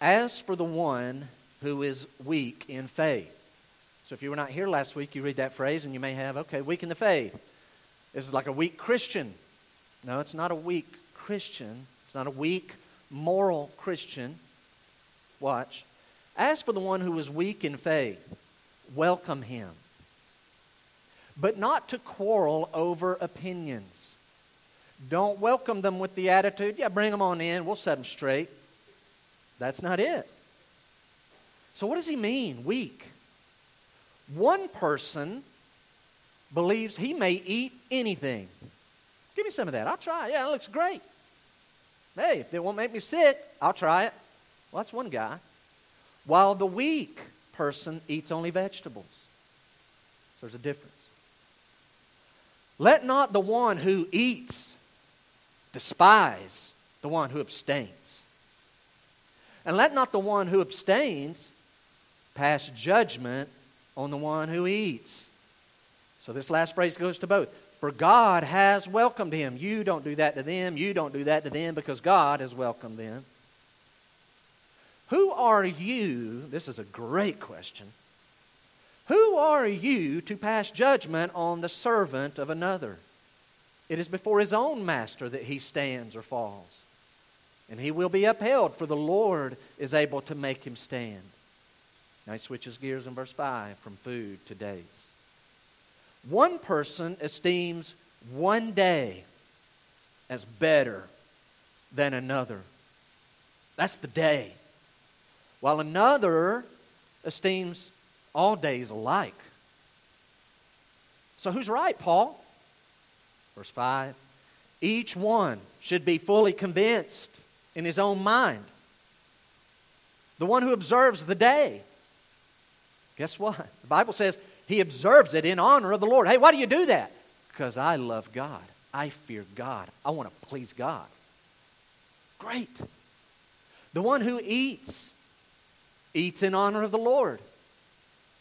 As for the one who is weak in faith. So if you were not here last week, you read that phrase and you may have, okay, weak in the faith. This is like a weak Christian. No, it's not a weak Christian. It's not a weak moral Christian. Watch. As for the one who is weak in faith, welcome him. But not to quarrel over opinions. Don't welcome them with the attitude, yeah, bring them on in, we'll set them straight. That's not it. So, what does he mean, weak? One person believes he may eat anything. Give me some of that. I'll try. Yeah, it looks great. Hey, if it won't make me sick, I'll try it. Well, that's one guy. While the weak person eats only vegetables. So there's a difference. Let not the one who eats despise the one who abstains. And let not the one who abstains pass judgment on the one who eats. So this last phrase goes to both. For God has welcomed him. You don't do that to them. You don't do that to them because God has welcomed them. Who are you? This is a great question. Who are you to pass judgment on the servant of another? It is before his own master that he stands or falls. And he will be upheld, for the Lord is able to make him stand. Now he switches gears in verse 5 from food to days. One person esteems one day as better than another. That's the day. While another esteems all days alike. So who's right, Paul? Verse 5 Each one should be fully convinced in his own mind. The one who observes the day. Guess what? The Bible says he observes it in honor of the Lord. Hey, why do you do that? Because I love God. I fear God. I want to please God. Great. The one who eats, eats in honor of the Lord,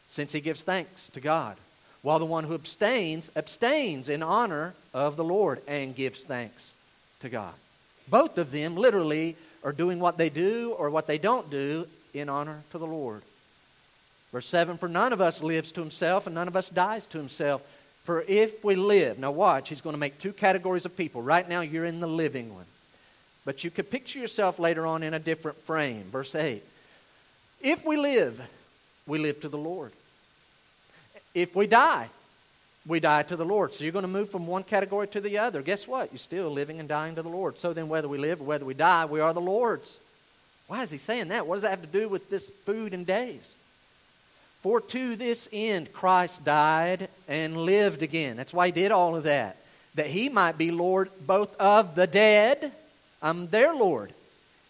since he gives thanks to God. While the one who abstains, abstains in honor of the Lord and gives thanks to God. Both of them literally are doing what they do or what they don't do in honor to the Lord. Verse 7 For none of us lives to himself, and none of us dies to himself. For if we live, now watch, he's going to make two categories of people. Right now, you're in the living one. But you could picture yourself later on in a different frame. Verse 8 If we live, we live to the Lord. If we die, we die to the Lord. So you're going to move from one category to the other. Guess what? You're still living and dying to the Lord. So then, whether we live or whether we die, we are the Lord's. Why is he saying that? What does that have to do with this food and days? For to this end Christ died and lived again. That's why he did all of that. That he might be Lord both of the dead, I'm their Lord,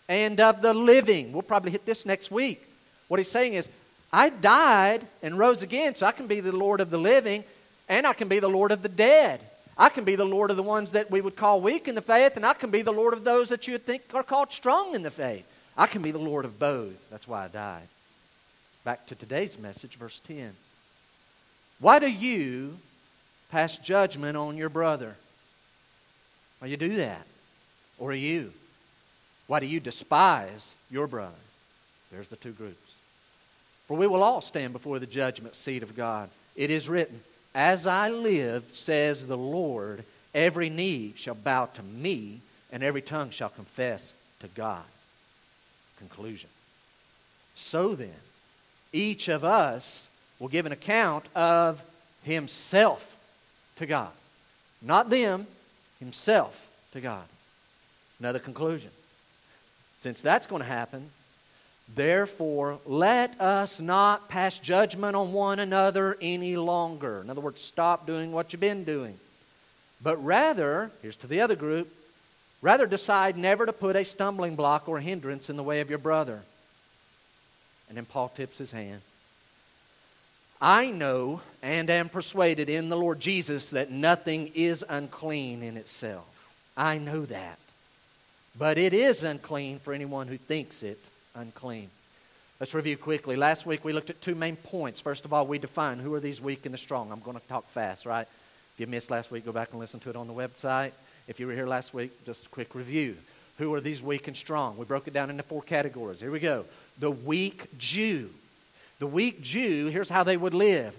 and of the living. We'll probably hit this next week. What he's saying is, I died and rose again, so I can be the Lord of the living, and I can be the Lord of the dead. I can be the Lord of the ones that we would call weak in the faith, and I can be the Lord of those that you would think are called strong in the faith. I can be the Lord of both. That's why I died. Back to today's message, verse 10. Why do you pass judgment on your brother? Why do you do that? Or you? Why do you despise your brother? There's the two groups. For we will all stand before the judgment seat of God. It is written, As I live, says the Lord, every knee shall bow to me, and every tongue shall confess to God. Conclusion. So then, each of us will give an account of himself to God. Not them, himself to God. Another conclusion. Since that's going to happen, therefore let us not pass judgment on one another any longer. In other words, stop doing what you've been doing. But rather, here's to the other group, rather decide never to put a stumbling block or hindrance in the way of your brother. And then Paul tips his hand. I know and am persuaded in the Lord Jesus that nothing is unclean in itself. I know that. But it is unclean for anyone who thinks it unclean. Let's review quickly. Last week we looked at two main points. First of all, we defined who are these weak and the strong. I'm going to talk fast, right? If you missed last week, go back and listen to it on the website. If you were here last week, just a quick review. Who are these weak and strong? We broke it down into four categories. Here we go. The weak Jew. The weak Jew, here's how they would live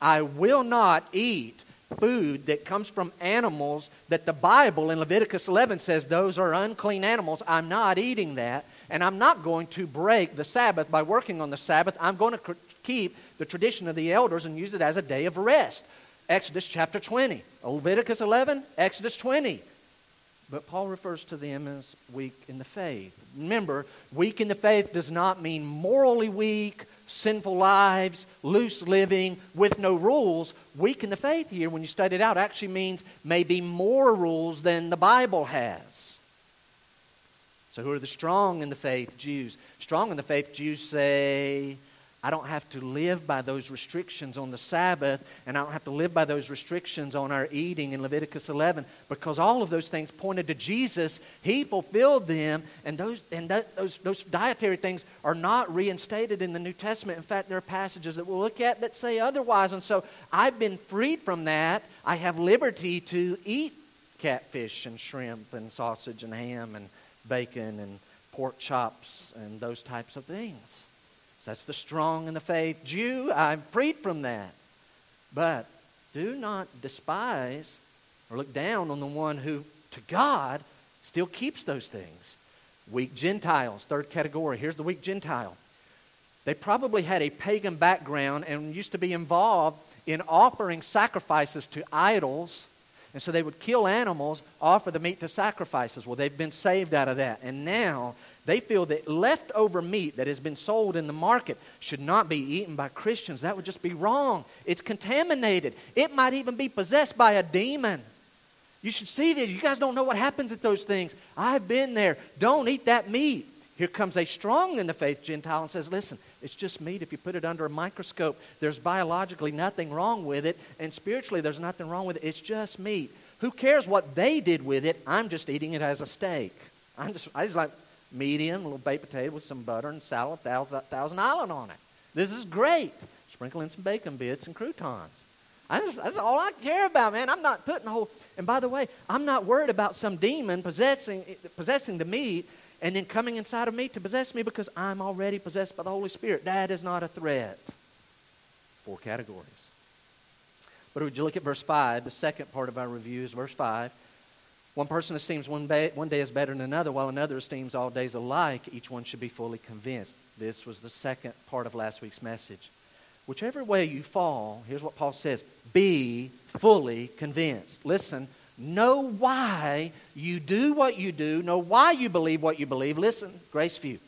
I will not eat food that comes from animals that the Bible in Leviticus 11 says those are unclean animals. I'm not eating that. And I'm not going to break the Sabbath by working on the Sabbath. I'm going to keep the tradition of the elders and use it as a day of rest. Exodus chapter 20. Leviticus 11, Exodus 20. But Paul refers to them as weak in the faith. Remember, weak in the faith does not mean morally weak, sinful lives, loose living, with no rules. Weak in the faith here, when you study it out, actually means maybe more rules than the Bible has. So, who are the strong in the faith Jews? Strong in the faith Jews say, I don't have to live by those restrictions on the Sabbath, and I don't have to live by those restrictions on our eating in Leviticus 11 because all of those things pointed to Jesus. He fulfilled them, and those, and that, those, those dietary things are not reinstated in the New Testament. In fact, there are passages that we'll look at that say otherwise. And so I've been freed from that. I have liberty to eat catfish and shrimp and sausage and ham and bacon and pork chops and those types of things. So that's the strong in the faith Jew. I'm freed from that. But do not despise or look down on the one who, to God, still keeps those things. Weak Gentiles, third category. Here's the weak Gentile. They probably had a pagan background and used to be involved in offering sacrifices to idols. And so they would kill animals, offer the meat to sacrifices. Well, they've been saved out of that. And now they feel that leftover meat that has been sold in the market should not be eaten by Christians. That would just be wrong. It's contaminated. It might even be possessed by a demon. You should see this. You guys don't know what happens at those things. I've been there. Don't eat that meat. Here comes a strong in the faith Gentile and says, Listen, it's just meat. If you put it under a microscope, there's biologically nothing wrong with it, and spiritually, there's nothing wrong with it. It's just meat. Who cares what they did with it? I'm just eating it as a steak. I'm just, I just like, medium, a little baked potato with some butter and salad, thousand, thousand island on it. This is great. Sprinkle in some bacon bits and croutons. Just, that's all I care about, man. I'm not putting a whole. And by the way, I'm not worried about some demon possessing possessing the meat and then coming inside of me to possess me because I'm already possessed by the Holy Spirit. That is not a threat. Four categories. But would you look at verse 5? The second part of our review is verse 5. One person esteems one, ba- one day as better than another, while another esteems all days alike. Each one should be fully convinced. This was the second part of last week's message. Whichever way you fall, here's what Paul says be fully convinced. Listen, know why you do what you do, know why you believe what you believe. Listen, Grace View.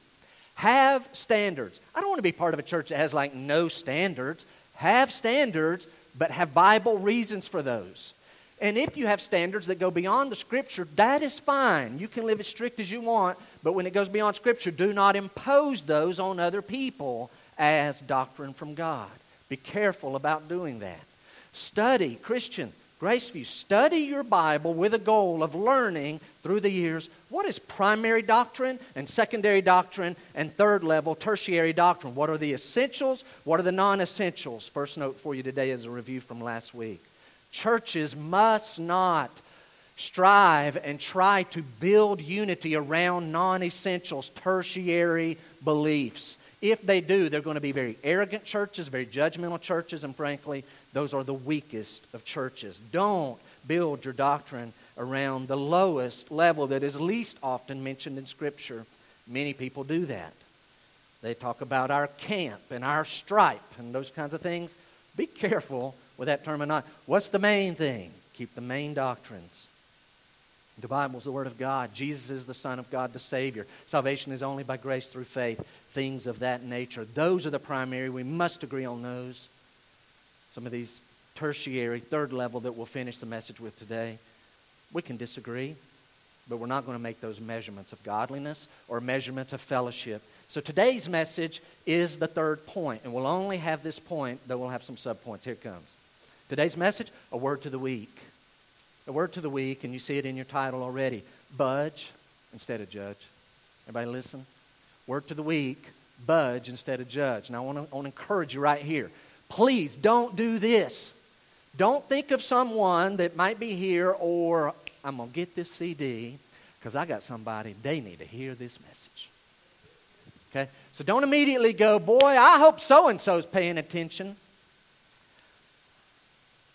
Have standards. I don't want to be part of a church that has like no standards. Have standards, but have Bible reasons for those. And if you have standards that go beyond the Scripture, that is fine. You can live as strict as you want, but when it goes beyond Scripture, do not impose those on other people as doctrine from God. Be careful about doing that. Study, Christian, Graceview, study your Bible with a goal of learning through the years what is primary doctrine and secondary doctrine and third level tertiary doctrine. What are the essentials? What are the non essentials? First note for you today is a review from last week. Churches must not strive and try to build unity around non essentials, tertiary beliefs. If they do, they're going to be very arrogant churches, very judgmental churches, and frankly, those are the weakest of churches. Don't build your doctrine around the lowest level that is least often mentioned in Scripture. Many people do that. They talk about our camp and our stripe and those kinds of things. Be careful with that terminology. What's the main thing? Keep the main doctrines. The Bible is the Word of God. Jesus is the Son of God, the Savior. Salvation is only by grace through faith. Things of that nature. Those are the primary. We must agree on those. Some of these tertiary, third level that we'll finish the message with today. We can disagree, but we're not going to make those measurements of godliness or measurements of fellowship. So today's message is the third point, and we'll only have this point, though we'll have some subpoints. Here it comes. Today's message a word to the weak. A word to the weak, and you see it in your title already. Budge instead of judge. Everybody listen? Word to the weak, budge instead of judge. Now, I want to, I want to encourage you right here. Please don't do this. Don't think of someone that might be here or I'm going to get this CD Because I got somebody, they need to hear this message. Okay? So don't immediately go, boy, I hope so and so's paying attention.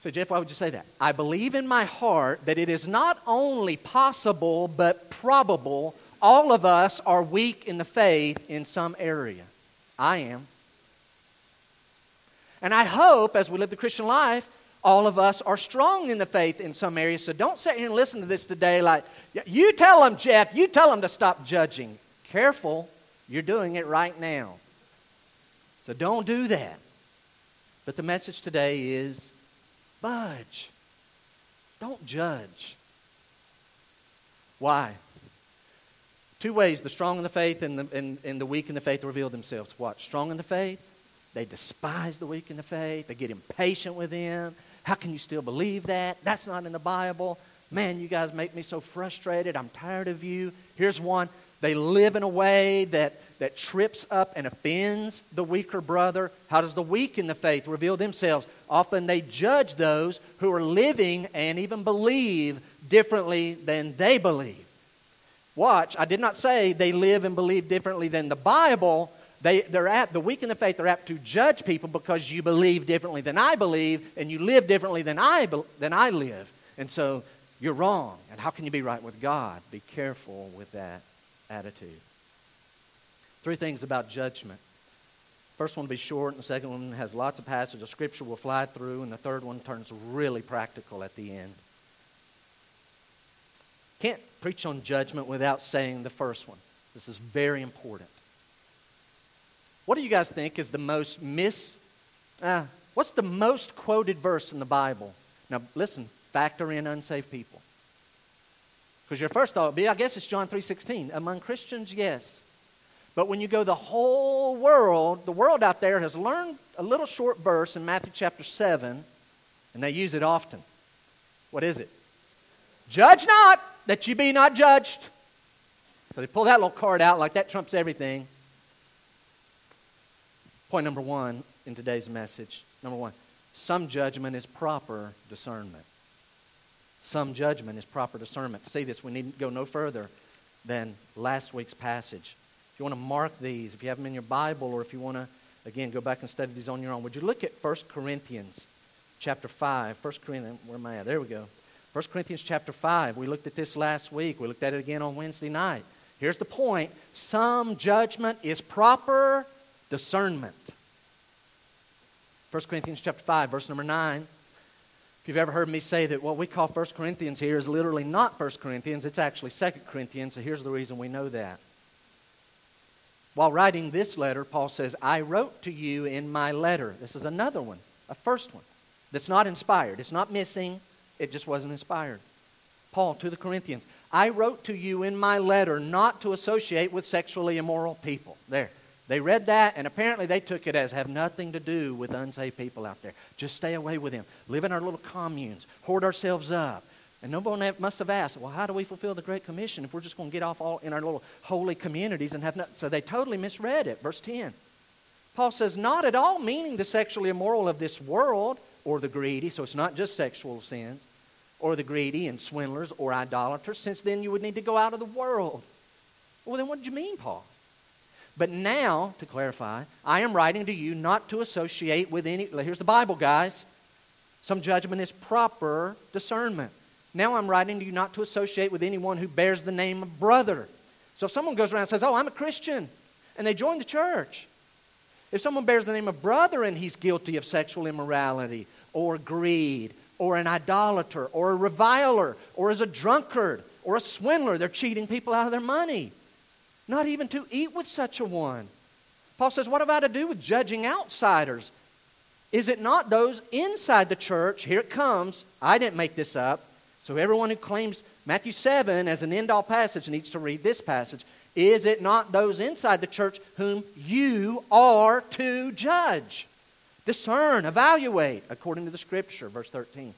So, Jeff, why would you say that? I believe in my heart that it is not only possible, but probable all of us are weak in the faith in some area. I am. And I hope as we live the Christian life, all of us are strong in the faith in some areas. So don't sit here and listen to this today like, you tell them, Jeff, you tell them to stop judging. Careful, you're doing it right now. So don't do that. But the message today is budge. Don't judge. Why? Two ways the strong in the faith and the, and, and the weak in the faith reveal themselves. What? Strong in the faith, they despise the weak in the faith, they get impatient with them. How can you still believe that? That's not in the Bible. Man, you guys make me so frustrated. I'm tired of you. Here's one. They live in a way that, that trips up and offends the weaker brother. How does the weak in the faith reveal themselves? Often they judge those who are living and even believe differently than they believe. Watch, I did not say they live and believe differently than the Bible. They, they're apt, the weak in the faith are apt to judge people because you believe differently than I believe and you live differently than I, than I live. And so you're wrong. And how can you be right with God? Be careful with that attitude. Three things about judgment. First one will be short, and the second one has lots of passages of Scripture will fly through, and the third one turns really practical at the end. Can't preach on judgment without saying the first one. This is very important. What do you guys think is the most mis? Uh, what's the most quoted verse in the Bible? Now, listen. Factor in unsaved people. Because your first thought would be, I guess it's John 3.16. Among Christians, yes. But when you go the whole world, the world out there has learned a little short verse in Matthew chapter 7, and they use it often. What is it? Judge not, that you be not judged. So they pull that little card out like that trumps everything. Point number one in today's message. Number one, some judgment is proper discernment some judgment is proper discernment. To see this, we need to go no further than last week's passage. If you want to mark these, if you have them in your Bible, or if you want to, again, go back and study these on your own, would you look at 1 Corinthians chapter 5? 1 Corinthians, where am I at? There we go. 1 Corinthians chapter 5. We looked at this last week. We looked at it again on Wednesday night. Here's the point some judgment is proper discernment. 1 Corinthians chapter 5, verse number 9. If you've ever heard me say that what we call 1 Corinthians here is literally not 1 Corinthians, it's actually 2 Corinthians, so here's the reason we know that. While writing this letter, Paul says, I wrote to you in my letter. This is another one, a first one, that's not inspired. It's not missing, it just wasn't inspired. Paul to the Corinthians, I wrote to you in my letter not to associate with sexually immoral people. There. They read that, and apparently they took it as have nothing to do with unsaved people out there. Just stay away with them. Live in our little communes. Hoard ourselves up. And no one must have asked, well, how do we fulfill the Great Commission if we're just going to get off all in our little holy communities and have nothing? So they totally misread it. Verse 10. Paul says, not at all meaning the sexually immoral of this world or the greedy, so it's not just sexual sins, or the greedy and swindlers or idolaters, since then you would need to go out of the world. Well, then what did you mean, Paul? But now, to clarify, I am writing to you not to associate with any. Here's the Bible, guys. Some judgment is proper discernment. Now I'm writing to you not to associate with anyone who bears the name of brother. So if someone goes around and says, Oh, I'm a Christian, and they join the church, if someone bears the name of brother and he's guilty of sexual immorality or greed or an idolater or a reviler or is a drunkard or a swindler, they're cheating people out of their money not even to eat with such a one. Paul says, What have I to do with judging outsiders? Is it not those inside the church? Here it comes. I didn't make this up. So everyone who claims Matthew 7 as an end all passage needs to read this passage. Is it not those inside the church whom you are to judge? Discern, evaluate, according to the scripture. Verse 13.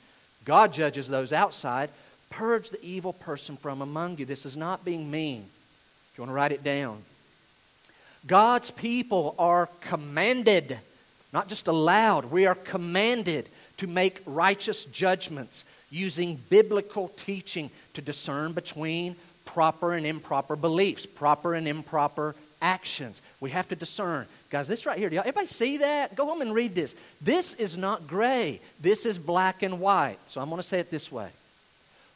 God judges those outside. Purge the evil person from among you. This is not being mean If you want to write it down? God's people are commanded, not just allowed, we are commanded to make righteous judgments using biblical teaching to discern between proper and improper beliefs, proper and improper actions. We have to discern. Guys, this right here, do y'all, everybody see that? Go home and read this. This is not gray, this is black and white. So I'm going to say it this way.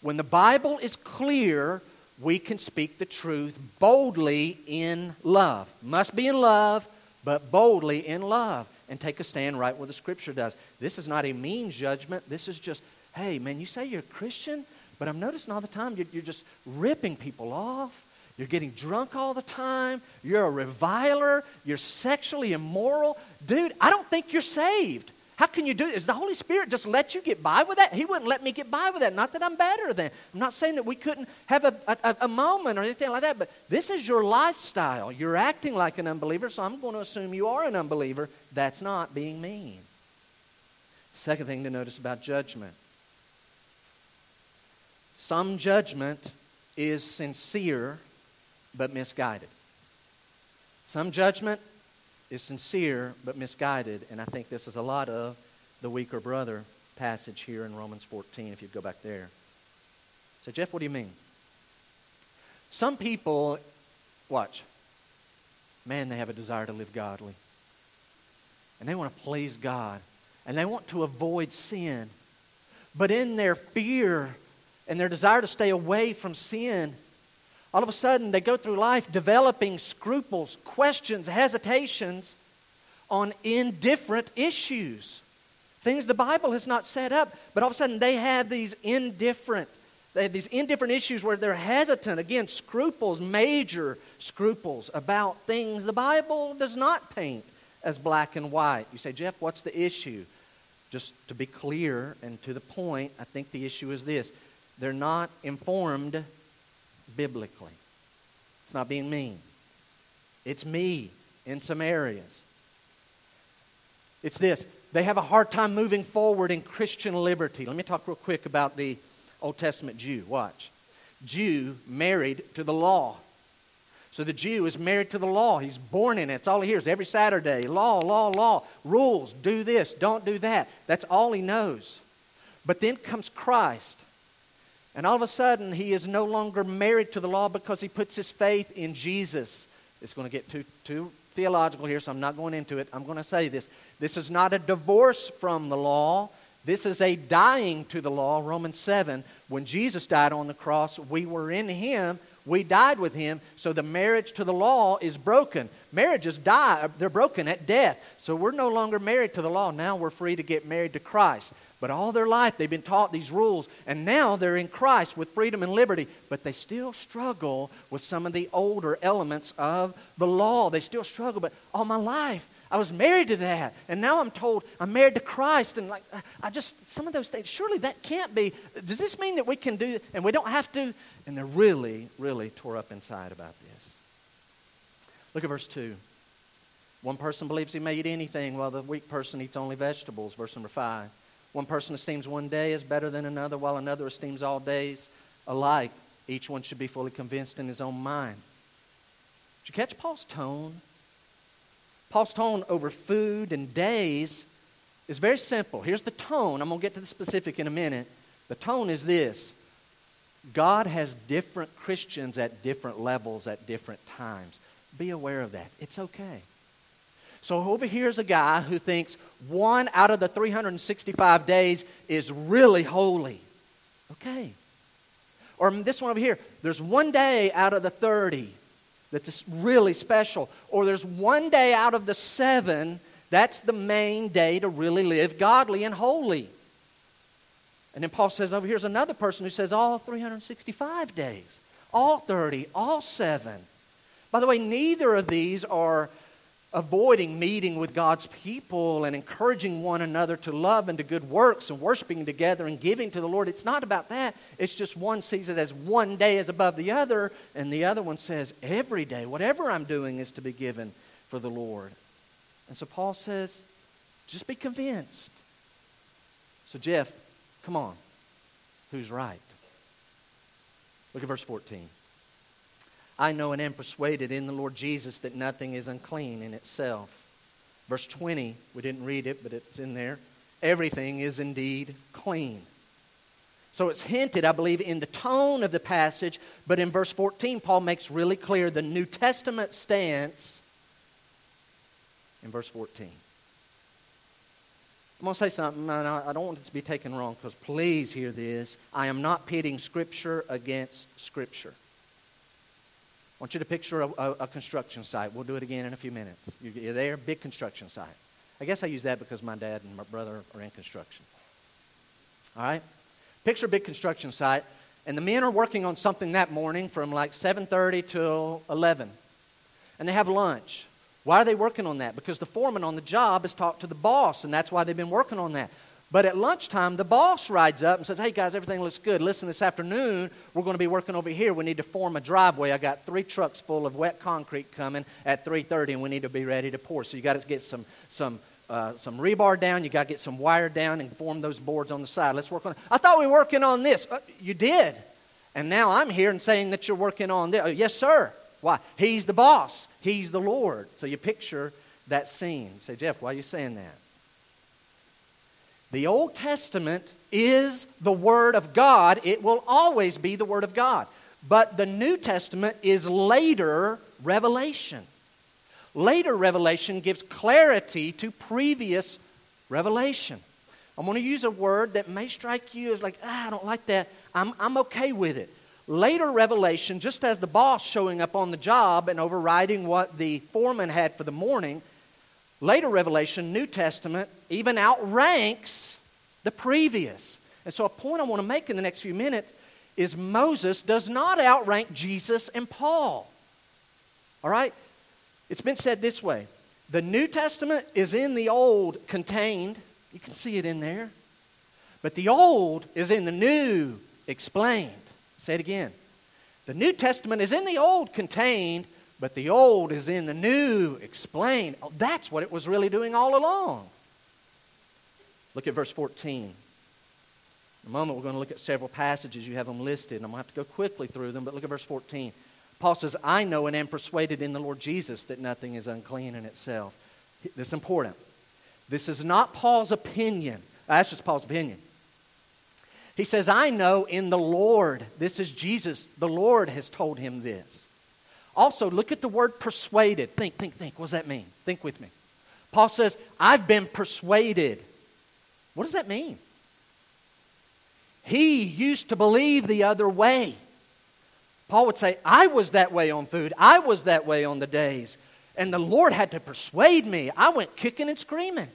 When the Bible is clear, we can speak the truth boldly in love. Must be in love, but boldly in love and take a stand right where the Scripture does. This is not a mean judgment. This is just, hey, man, you say you're a Christian, but I'm noticing all the time you're, you're just ripping people off. You're getting drunk all the time. You're a reviler. You're sexually immoral. Dude, I don't think you're saved. How can you do it? Is the Holy Spirit just let you get by with that? He wouldn't let me get by with that. Not that I'm better than. I'm not saying that we couldn't have a, a, a, moment or anything like that, but this is your lifestyle. You're acting like an unbeliever, so I'm going to assume you are an unbeliever. That's not being mean. Second thing to notice about judgment some judgment is sincere but misguided. Some judgment is sincere but misguided, and I think this is a lot of the weaker brother passage here in Romans 14, if you go back there. So, Jeff, what do you mean? Some people, watch, man, they have a desire to live godly. And they want to please God. And they want to avoid sin. But in their fear and their desire to stay away from sin, all of a sudden they go through life developing scruples, questions, hesitations on indifferent issues. Things the Bible has not set up, but all of a sudden they have these indifferent they have these indifferent issues where they're hesitant. Again, scruples, major scruples about things the Bible does not paint as black and white. You say, Jeff, what's the issue? Just to be clear and to the point, I think the issue is this they're not informed biblically. It's not being mean. It's me in some areas. It's this they have a hard time moving forward in Christian liberty. Let me talk real quick about the Old Testament Jew. Watch. Jew married to the law. So the Jew is married to the law. He's born in it. It's all he hears every Saturday. Law, law, law. Rules. Do this. Don't do that. That's all he knows. But then comes Christ. And all of a sudden, he is no longer married to the law because he puts his faith in Jesus. It's going to get too, too theological here, so I'm not going into it. I'm going to say this. This is not a divorce from the law. This is a dying to the law. Romans 7. When Jesus died on the cross, we were in him. We died with him. So the marriage to the law is broken. Marriages die, they're broken at death. So we're no longer married to the law. Now we're free to get married to Christ. But all their life they've been taught these rules, and now they're in Christ with freedom and liberty, but they still struggle with some of the older elements of the law. They still struggle, but all my life I was married to that, and now I'm told I'm married to Christ, and like I just some of those things. Surely that can't be. Does this mean that we can do and we don't have to? And they're really, really tore up inside about this. Look at verse two. One person believes he may eat anything, while the weak person eats only vegetables. Verse number five. One person esteems one day as better than another, while another esteems all days alike. Each one should be fully convinced in his own mind. Did you catch Paul's tone? Paul's tone over food and days is very simple. Here's the tone. I'm going to get to the specific in a minute. The tone is this God has different Christians at different levels at different times. Be aware of that. It's okay. So over here is a guy who thinks one out of the 365 days is really holy. Okay. Or this one over here, there's one day out of the 30 that's really special. Or there's one day out of the seven that's the main day to really live godly and holy. And then Paul says over here's another person who says all 365 days, all 30, all seven. By the way, neither of these are avoiding meeting with God's people and encouraging one another to love and to good works and worshiping together and giving to the Lord. It's not about that. It's just one sees it as one day is above the other, and the other one says, every day, whatever I'm doing is to be given for the Lord. And so Paul says, just be convinced. So, Jeff, come on. Who's right? Look at verse 14. I know and am persuaded in the Lord Jesus that nothing is unclean in itself. Verse 20, we didn't read it, but it's in there. Everything is indeed clean. So it's hinted, I believe, in the tone of the passage, but in verse 14, Paul makes really clear the New Testament stance in verse 14. I'm going to say something, and I don't want it to be taken wrong, because please hear this. I am not pitting Scripture against Scripture. Want you to picture a, a, a construction site. We'll do it again in a few minutes. You're there, big construction site. I guess I use that because my dad and my brother are in construction. All right? Picture a big construction site, and the men are working on something that morning from like 7:30 till 11. And they have lunch. Why are they working on that? Because the foreman on the job has talked to the boss, and that's why they've been working on that. But at lunchtime, the boss rides up and says, Hey guys, everything looks good. Listen, this afternoon, we're going to be working over here. We need to form a driveway. I got three trucks full of wet concrete coming at 3.30, and we need to be ready to pour. So you got to get some, some uh, some rebar down. You got to get some wire down and form those boards on the side. Let's work on it. I thought we were working on this. Uh, you did. And now I'm here and saying that you're working on this. Uh, yes, sir. Why? He's the boss. He's the Lord. So you picture that scene. You say, Jeff, why are you saying that? The Old Testament is the Word of God. It will always be the Word of God. But the New Testament is later revelation. Later revelation gives clarity to previous revelation. I'm going to use a word that may strike you as like, ah, I don't like that. I'm, I'm okay with it. Later revelation, just as the boss showing up on the job and overriding what the foreman had for the morning, later revelation, New Testament, even outranks the previous. And so, a point I want to make in the next few minutes is Moses does not outrank Jesus and Paul. All right? It's been said this way the New Testament is in the Old contained. You can see it in there. But the Old is in the New explained. Say it again. The New Testament is in the Old contained, but the Old is in the New explained. Oh, that's what it was really doing all along. Look at verse 14. In a moment, we're going to look at several passages. You have them listed, and I'm going to have to go quickly through them, but look at verse 14. Paul says, I know and am persuaded in the Lord Jesus that nothing is unclean in itself. This is important. This is not Paul's opinion. Ah, that's just Paul's opinion. He says, I know in the Lord. This is Jesus. The Lord has told him this. Also, look at the word persuaded. Think, think, think. What does that mean? Think with me. Paul says, I've been persuaded. What does that mean? He used to believe the other way. Paul would say, I was that way on food. I was that way on the days. And the Lord had to persuade me. I went kicking and screaming.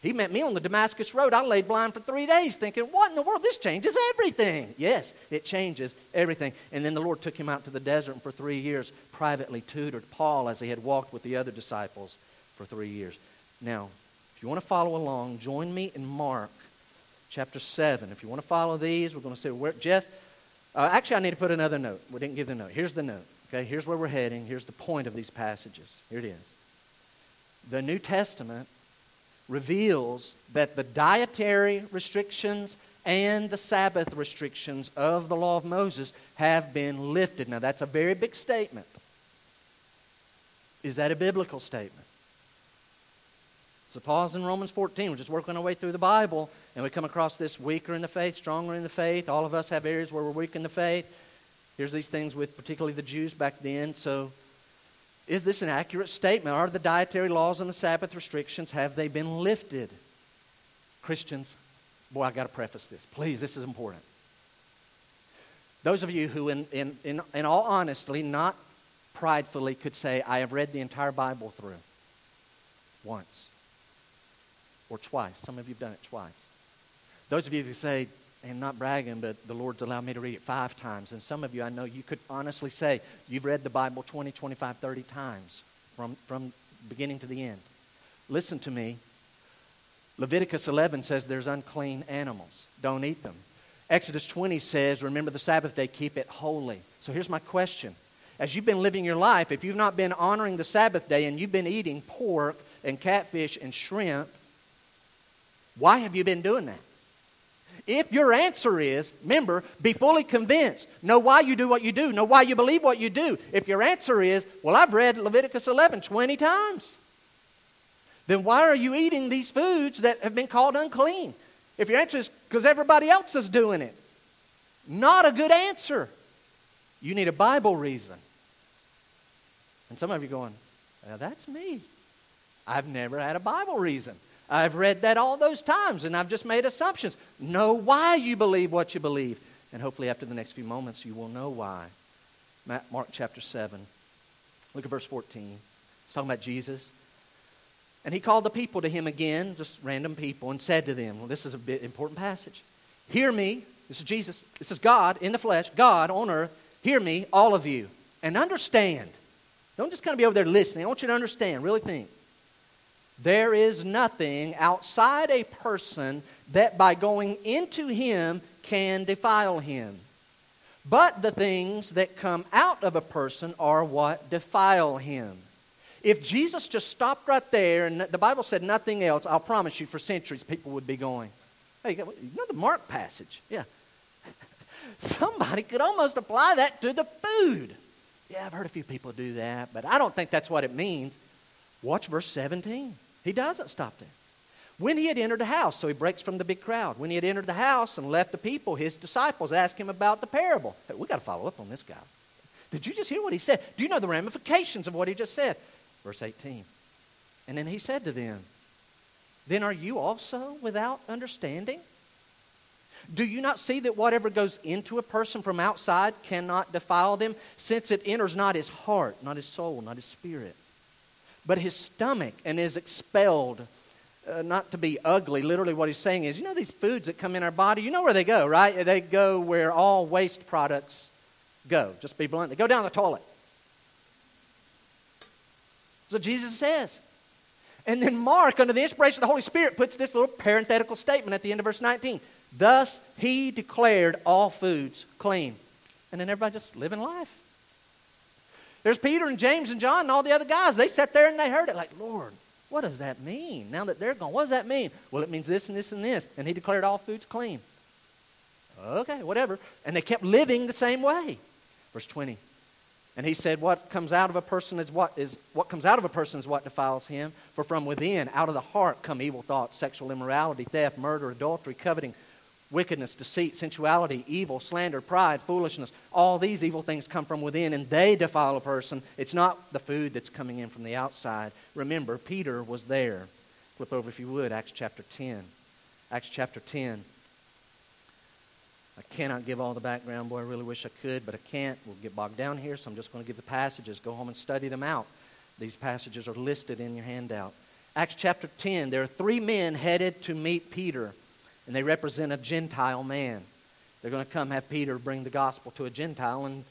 He met me on the Damascus Road. I laid blind for three days thinking, what in the world? This changes everything. Yes, it changes everything. And then the Lord took him out to the desert and for three years privately tutored Paul as he had walked with the other disciples for three years. Now, if you want to follow along, join me in Mark chapter 7. If you want to follow these, we're going to say, where, Jeff, uh, actually, I need to put another note. We didn't give the note. Here's the note. Okay, here's where we're heading. Here's the point of these passages. Here it is. The New Testament reveals that the dietary restrictions and the Sabbath restrictions of the law of Moses have been lifted. Now, that's a very big statement. Is that a biblical statement? So, pause in Romans 14. We're just working our way through the Bible, and we come across this weaker in the faith, stronger in the faith. All of us have areas where we're weak in the faith. Here's these things with particularly the Jews back then. So, is this an accurate statement? Are the dietary laws and the Sabbath restrictions, have they been lifted? Christians, boy, I got to preface this. Please, this is important. Those of you who, in, in, in, in all honesty, not pridefully, could say, I have read the entire Bible through once or twice. Some of you have done it twice. Those of you who say, and not bragging, but the Lord's allowed me to read it five times. And some of you, I know you could honestly say you've read the Bible 20, 25, 30 times from, from beginning to the end. Listen to me. Leviticus 11 says there's unclean animals. Don't eat them. Exodus 20 says, remember the Sabbath day, keep it holy. So here's my question. As you've been living your life, if you've not been honoring the Sabbath day and you've been eating pork and catfish and shrimp, why have you been doing that? If your answer is, remember, be fully convinced. Know why you do what you do. Know why you believe what you do. If your answer is, well, I've read Leviticus 11 20 times, then why are you eating these foods that have been called unclean? If your answer is because everybody else is doing it, Not a good answer. You need a Bible reason. And some of you going, well, that's me. I've never had a Bible reason. I've read that all those times and I've just made assumptions. Know why you believe what you believe. And hopefully, after the next few moments, you will know why. Mark chapter 7. Look at verse 14. It's talking about Jesus. And he called the people to him again, just random people, and said to them, Well, this is a bit important passage. Hear me. This is Jesus. This is God in the flesh, God on earth. Hear me, all of you, and understand. Don't just kind of be over there listening. I want you to understand, really think. There is nothing outside a person that by going into him can defile him. But the things that come out of a person are what defile him. If Jesus just stopped right there and the Bible said nothing else, I'll promise you for centuries people would be going, hey, you know the Mark passage? Yeah. Somebody could almost apply that to the food. Yeah, I've heard a few people do that, but I don't think that's what it means. Watch verse 17. He doesn't stop there. When he had entered the house, so he breaks from the big crowd. When he had entered the house and left the people, his disciples asked him about the parable. Hey, we got to follow up on this, guys. Did you just hear what he said? Do you know the ramifications of what he just said? Verse 18. And then he said to them, Then are you also without understanding? Do you not see that whatever goes into a person from outside cannot defile them, since it enters not his heart, not his soul, not his spirit, but his stomach, and is expelled? Uh, not to be ugly, literally what he's saying is, you know, these foods that come in our body, you know where they go, right? They go where all waste products go. Just be blunt. They go down the toilet. So Jesus says. And then Mark, under the inspiration of the Holy Spirit, puts this little parenthetical statement at the end of verse 19. Thus he declared all foods clean. And then everybody just living life. There's Peter and James and John and all the other guys. They sat there and they heard it like, Lord, what does that mean? Now that they're gone, what does that mean? Well, it means this and this and this. And he declared all foods clean. Okay, whatever. And they kept living the same way. Verse 20. And he said, What comes out of a person is what is what comes out of a person is what defiles him. For from within, out of the heart, come evil thoughts, sexual immorality, theft, murder, adultery, coveting wickedness, deceit, sensuality, evil, slander, pride, foolishness. All these evil things come from within and they defile a person. It's not the food that's coming in from the outside. Remember, Peter was there. Flip over, if you would, Acts chapter 10. Acts chapter 10. I cannot give all the background, boy. I really wish I could, but I can't. We'll get bogged down here, so I'm just going to give the passages. Go home and study them out. These passages are listed in your handout. Acts chapter 10. There are three men headed to meet Peter and they represent a Gentile man. They're going to come have Peter bring the gospel to a Gentile, and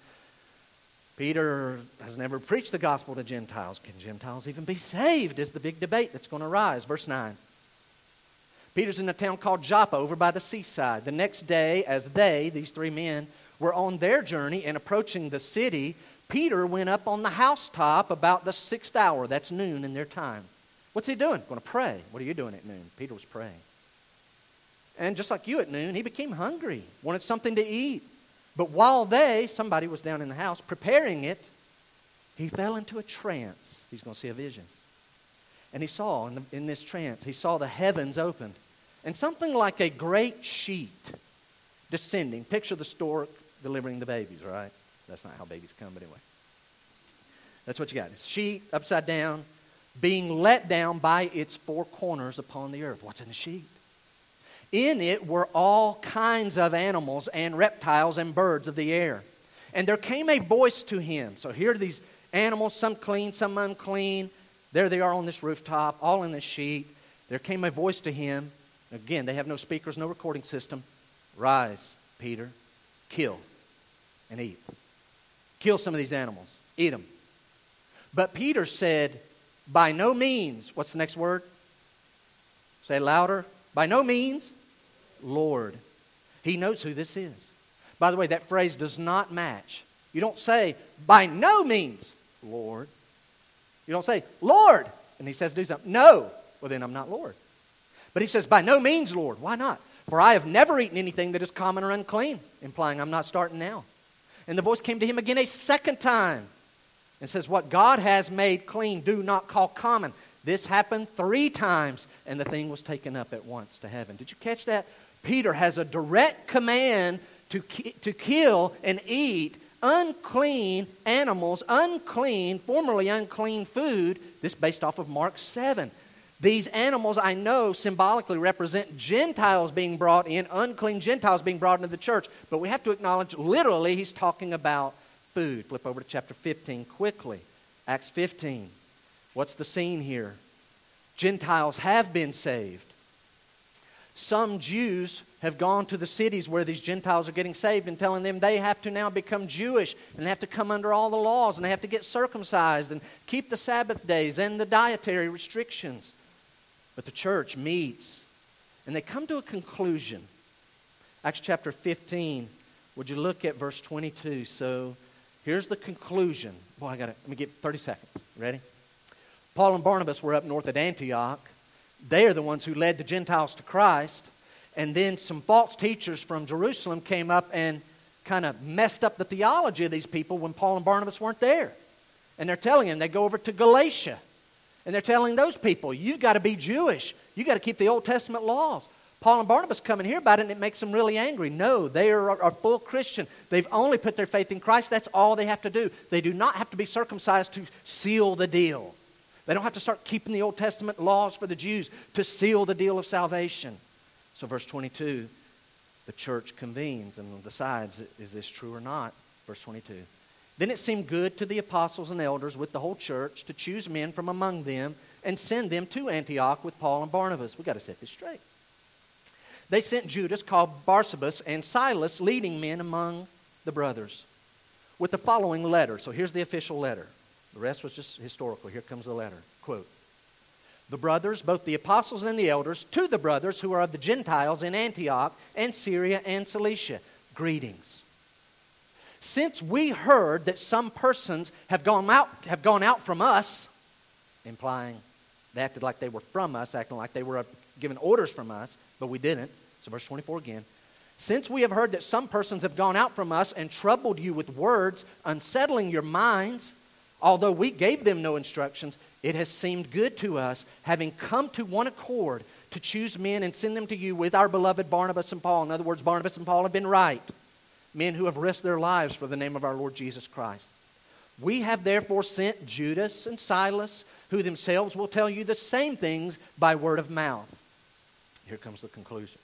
Peter has never preached the gospel to Gentiles. Can Gentiles even be saved? Is the big debate that's going to rise. Verse 9. Peter's in a town called Joppa over by the seaside. The next day, as they, these three men, were on their journey and approaching the city, Peter went up on the housetop about the sixth hour. That's noon in their time. What's he doing? Going to pray. What are you doing at noon? Peter was praying. And just like you at noon, he became hungry, wanted something to eat. But while they, somebody was down in the house preparing it, he fell into a trance. He's going to see a vision. And he saw in, the, in this trance, he saw the heavens opened and something like a great sheet descending. Picture the stork delivering the babies, right? That's not how babies come, but anyway. That's what you got. It's sheet upside down, being let down by its four corners upon the earth. What's in the sheet? In it were all kinds of animals and reptiles and birds of the air. And there came a voice to him. So here are these animals, some clean, some unclean. There they are on this rooftop, all in this sheet. There came a voice to him. Again, they have no speakers, no recording system. Rise, Peter, kill and eat. Kill some of these animals, eat them. But Peter said, By no means. What's the next word? Say louder. By no means. Lord. He knows who this is. By the way, that phrase does not match. You don't say, by no means, Lord. You don't say, Lord. And he says, do something. No. Well, then I'm not Lord. But he says, by no means, Lord. Why not? For I have never eaten anything that is common or unclean, implying I'm not starting now. And the voice came to him again a second time and says, What God has made clean, do not call common. This happened three times, and the thing was taken up at once to heaven. Did you catch that? Peter has a direct command to, ki- to kill and eat unclean animals, unclean, formerly unclean food. This based off of Mark 7. These animals, I know, symbolically represent Gentiles being brought in, unclean Gentiles being brought into the church. But we have to acknowledge, literally, he's talking about food. Flip over to chapter 15 quickly. Acts 15. What's the scene here? Gentiles have been saved. Some Jews have gone to the cities where these Gentiles are getting saved and telling them they have to now become Jewish and they have to come under all the laws and they have to get circumcised and keep the Sabbath days and the dietary restrictions. But the church meets and they come to a conclusion. Acts chapter 15, would you look at verse 22? So here's the conclusion. Boy, I got it. Let me get 30 seconds. Ready? Paul and Barnabas were up north at Antioch. They are the ones who led the Gentiles to Christ. And then some false teachers from Jerusalem came up and kind of messed up the theology of these people when Paul and Barnabas weren't there. And they're telling them they go over to Galatia. And they're telling those people, you've got to be Jewish. You've got to keep the Old Testament laws. Paul and Barnabas come and hear about it and it makes them really angry. No, they are a full Christian. They've only put their faith in Christ. That's all they have to do. They do not have to be circumcised to seal the deal. They don't have to start keeping the Old Testament laws for the Jews to seal the deal of salvation. So, verse 22, the church convenes and decides is this true or not? Verse 22. Then it seemed good to the apostles and elders with the whole church to choose men from among them and send them to Antioch with Paul and Barnabas. We've got to set this straight. They sent Judas, called Barsabbas, and Silas, leading men among the brothers, with the following letter. So here's the official letter. The rest was just historical. Here comes the letter. Quote the brothers, both the apostles and the elders, to the brothers who are of the Gentiles in Antioch and Syria and Cilicia. Greetings. Since we heard that some persons have gone out, have gone out from us, implying they acted like they were from us, acting like they were given orders from us, but we didn't. So, verse 24 again. Since we have heard that some persons have gone out from us and troubled you with words, unsettling your minds, although we gave them no instructions, it has seemed good to us, having come to one accord, to choose men and send them to you with our beloved Barnabas and Paul. In other words, Barnabas and Paul have been right. Men who have risked their lives for the name of our Lord Jesus Christ. We have therefore sent Judas and Silas, who themselves will tell you the same things by word of mouth. Here comes the conclusion.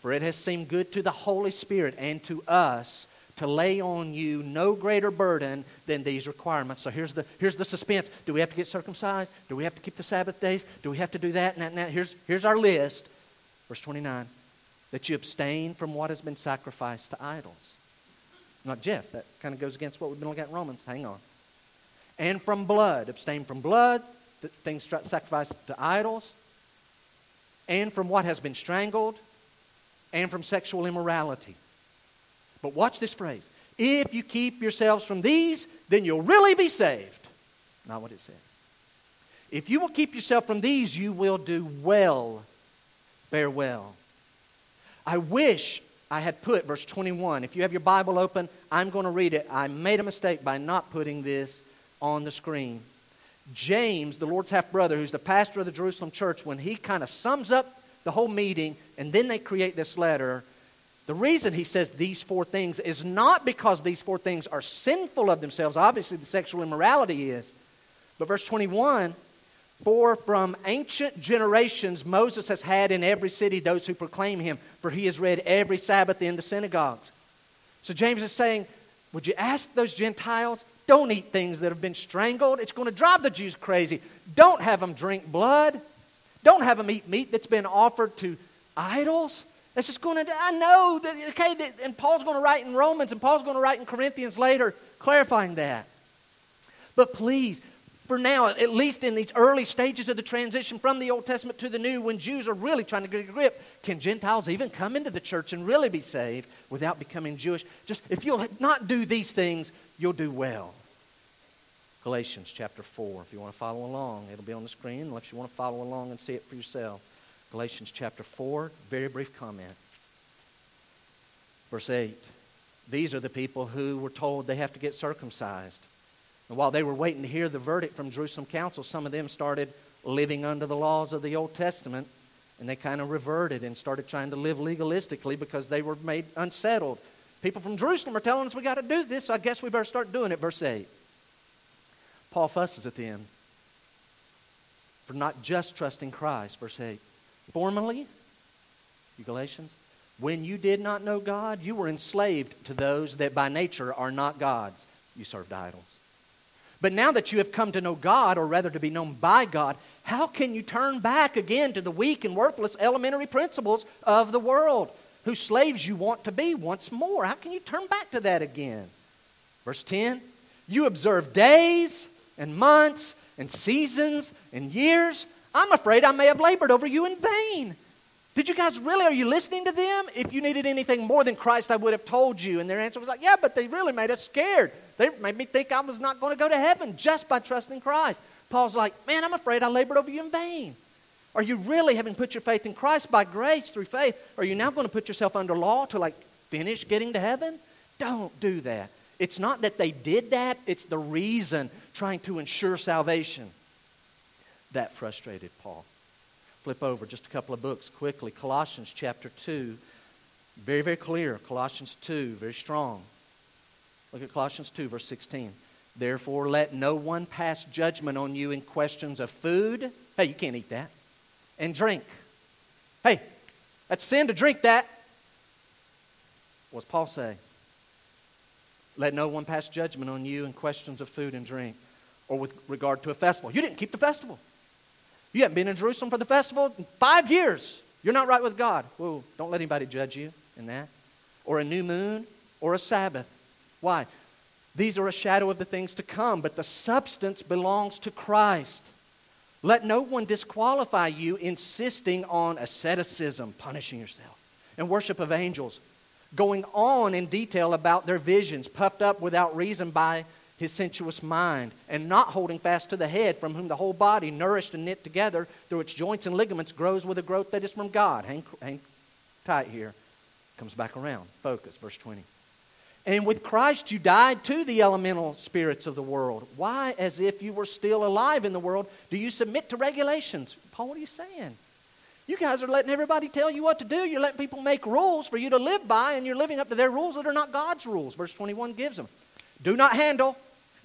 For it has seemed good to the Holy Spirit and to us to lay on you no greater burden than these requirements. So here's the, here's the suspense. Do we have to get circumcised? Do we have to keep the Sabbath days? Do we have to do that and that and that? Here's, here's our list. Verse 29 that you abstain from what has been sacrificed to idols. Not Jeff. That kind of goes against what we've been looking at in Romans. Hang on. And from blood. Abstain from blood, things sacrificed to idols. And from what has been strangled. And from sexual immorality. But watch this phrase. If you keep yourselves from these, then you'll really be saved. Not what it says. If you will keep yourself from these, you will do well. Bear well. I wish I had put verse 21. If you have your Bible open, I'm going to read it. I made a mistake by not putting this on the screen. James, the Lord's half brother, who's the pastor of the Jerusalem church, when he kind of sums up the whole meeting and then they create this letter, the reason he says these four things is not because these four things are sinful of themselves. Obviously, the sexual immorality is. But verse 21 For from ancient generations Moses has had in every city those who proclaim him, for he has read every Sabbath in the synagogues. So James is saying, Would you ask those Gentiles? Don't eat things that have been strangled. It's going to drive the Jews crazy. Don't have them drink blood. Don't have them eat meat that's been offered to idols. That's just going to, I know, that, okay, and Paul's going to write in Romans and Paul's going to write in Corinthians later clarifying that. But please, for now, at least in these early stages of the transition from the Old Testament to the New, when Jews are really trying to get a grip, can Gentiles even come into the church and really be saved without becoming Jewish? Just if you'll not do these things, you'll do well. Galatians chapter 4. If you want to follow along, it'll be on the screen unless you want to follow along and see it for yourself. Galatians chapter 4, very brief comment. Verse 8. These are the people who were told they have to get circumcised. And while they were waiting to hear the verdict from Jerusalem Council, some of them started living under the laws of the Old Testament and they kind of reverted and started trying to live legalistically because they were made unsettled. People from Jerusalem are telling us we got to do this, so I guess we better start doing it. Verse 8. Paul fusses at them for not just trusting Christ. Verse 8. Formerly, you Galatians, when you did not know God, you were enslaved to those that by nature are not gods. You served idols. But now that you have come to know God, or rather to be known by God, how can you turn back again to the weak and worthless elementary principles of the world, whose slaves you want to be once more? How can you turn back to that again? Verse 10 You observe days and months and seasons and years. I'm afraid I may have labored over you in vain. Did you guys really, are you listening to them? If you needed anything more than Christ, I would have told you. And their answer was like, yeah, but they really made us scared. They made me think I was not going to go to heaven just by trusting Christ. Paul's like, man, I'm afraid I labored over you in vain. Are you really having put your faith in Christ by grace through faith? Are you now going to put yourself under law to like finish getting to heaven? Don't do that. It's not that they did that, it's the reason trying to ensure salvation. That frustrated Paul flip over just a couple of books quickly. Colossians chapter 2. Very, very clear. Colossians 2, very strong. Look at Colossians 2, verse 16. Therefore, let no one pass judgment on you in questions of food. Hey, you can't eat that. And drink. Hey, that's sin to drink that. What's Paul say? Let no one pass judgment on you in questions of food and drink or with regard to a festival. You didn't keep the festival. You haven't been in Jerusalem for the festival in five years. You're not right with God. Whoa, don't let anybody judge you in that. Or a new moon or a Sabbath. Why? These are a shadow of the things to come, but the substance belongs to Christ. Let no one disqualify you insisting on asceticism, punishing yourself, and worship of angels, going on in detail about their visions, puffed up without reason by his sensuous mind, and not holding fast to the head, from whom the whole body, nourished and knit together through its joints and ligaments, grows with a growth that is from God. Hang, hang tight here. Comes back around. Focus, verse 20. And with Christ you died to the elemental spirits of the world. Why, as if you were still alive in the world, do you submit to regulations? Paul, what are you saying? You guys are letting everybody tell you what to do. You're letting people make rules for you to live by, and you're living up to their rules that are not God's rules. Verse 21 gives them. Do not handle,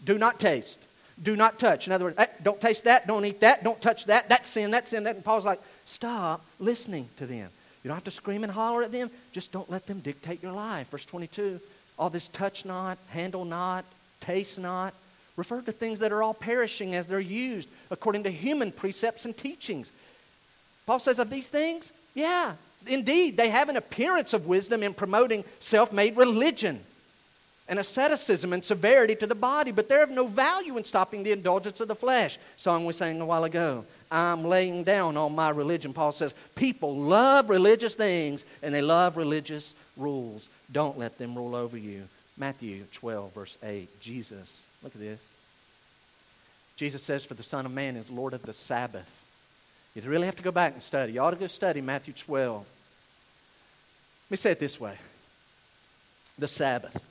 do not taste. Do not touch. In other words, don't taste that, don't eat that, don't touch that. That's sin, that's sin. That. And Paul's like, stop listening to them. You don't have to scream and holler at them. Just don't let them dictate your life. Verse 22 all this touch not, handle not, taste not, refer to things that are all perishing as they're used according to human precepts and teachings. Paul says of these things, yeah, indeed, they have an appearance of wisdom in promoting self made religion and asceticism and severity to the body, but they're of no value in stopping the indulgence of the flesh. Song we sang a while ago. I'm laying down on my religion. Paul says people love religious things and they love religious rules. Don't let them rule over you. Matthew 12, verse 8. Jesus, look at this. Jesus says, For the Son of Man is Lord of the Sabbath. You really have to go back and study. You ought to go study Matthew 12. Let me say it this way the Sabbath.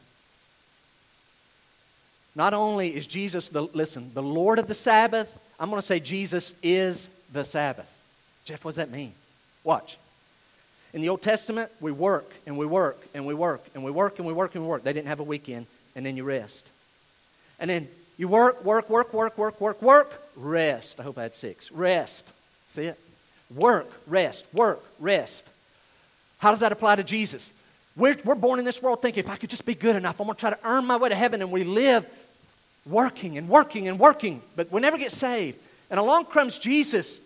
Not only is Jesus the, listen, the Lord of the Sabbath, I'm going to say Jesus is the Sabbath. Jeff, what does that mean? Watch. In the Old Testament, we work and we work and we work and we work and we work and we work. They didn't have a weekend, and then you rest. And then you work, work, work, work, work, work, work, rest. I hope I had six. Rest. See it? Work, rest, work, rest. How does that apply to Jesus? We're, we're born in this world thinking if I could just be good enough, I'm going to try to earn my way to heaven, and we live working and working and working, but we never get saved. And along comes Jesus,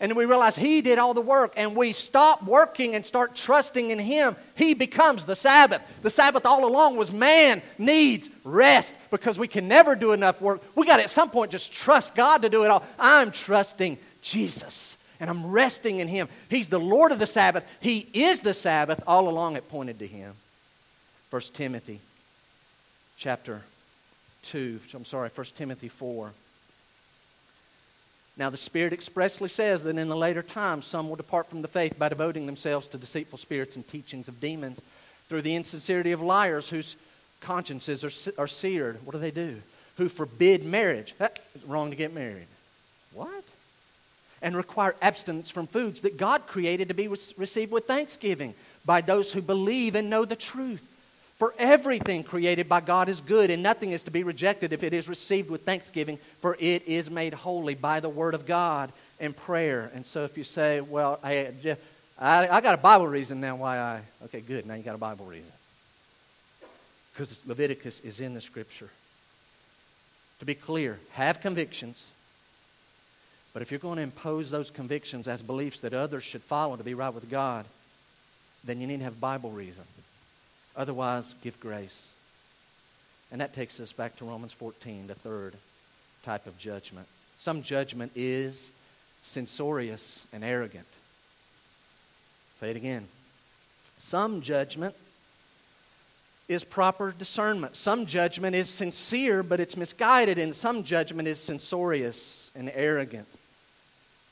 and we realize He did all the work, and we stop working and start trusting in Him. He becomes the Sabbath. The Sabbath all along was man needs rest because we can never do enough work. We got to at some point just trust God to do it all. I'm trusting Jesus, and I'm resting in Him. He's the Lord of the Sabbath. He is the Sabbath. All along it pointed to Him. First Timothy chapter 2, I'm sorry, 1 Timothy 4. Now, the Spirit expressly says that in the later times some will depart from the faith by devoting themselves to deceitful spirits and teachings of demons through the insincerity of liars whose consciences are, are seared. What do they do? Who forbid marriage. It's wrong to get married. What? And require abstinence from foods that God created to be received with thanksgiving by those who believe and know the truth For everything created by God is good, and nothing is to be rejected if it is received with thanksgiving, for it is made holy by the word of God and prayer. And so if you say, Well, I, I, I got a Bible reason now why I. Okay, good. Now you got a Bible reason. Because Leviticus is in the scripture. To be clear, have convictions. But if you're going to impose those convictions as beliefs that others should follow to be right with God, then you need to have Bible reason. Otherwise, give grace. And that takes us back to Romans 14, the third type of judgment. Some judgment is censorious and arrogant. Say it again. Some judgment is proper discernment. Some judgment is sincere, but it's misguided, and some judgment is censorious and arrogant.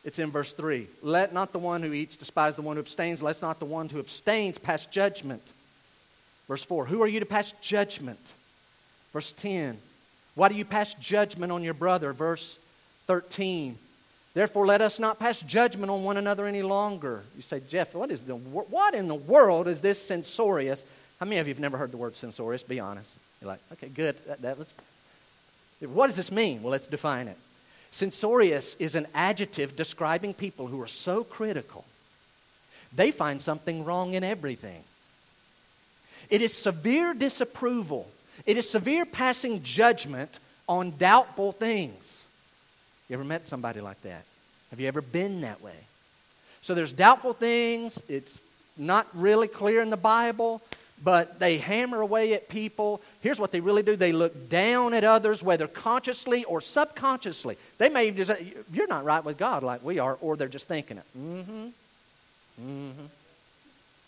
It's in verse 3. Let not the one who eats despise the one who abstains. Let not the one who abstains pass judgment. Verse 4. Who are you to pass judgment? Verse 10. Why do you pass judgment on your brother? Verse 13. Therefore, let us not pass judgment on one another any longer. You say, Jeff, what, is the, what in the world is this censorious? How many of you have never heard the word censorious? Be honest. You're like, okay, good. That, that was. What does this mean? Well, let's define it. Censorious is an adjective describing people who are so critical, they find something wrong in everything. It is severe disapproval, it is severe passing judgment on doubtful things. You ever met somebody like that? Have you ever been that way? So there's doubtful things, it's not really clear in the Bible but they hammer away at people. Here's what they really do they look down at others, whether consciously or subconsciously. They may just say, You're not right with God like we are, or they're just thinking it. Mm hmm. Mm hmm.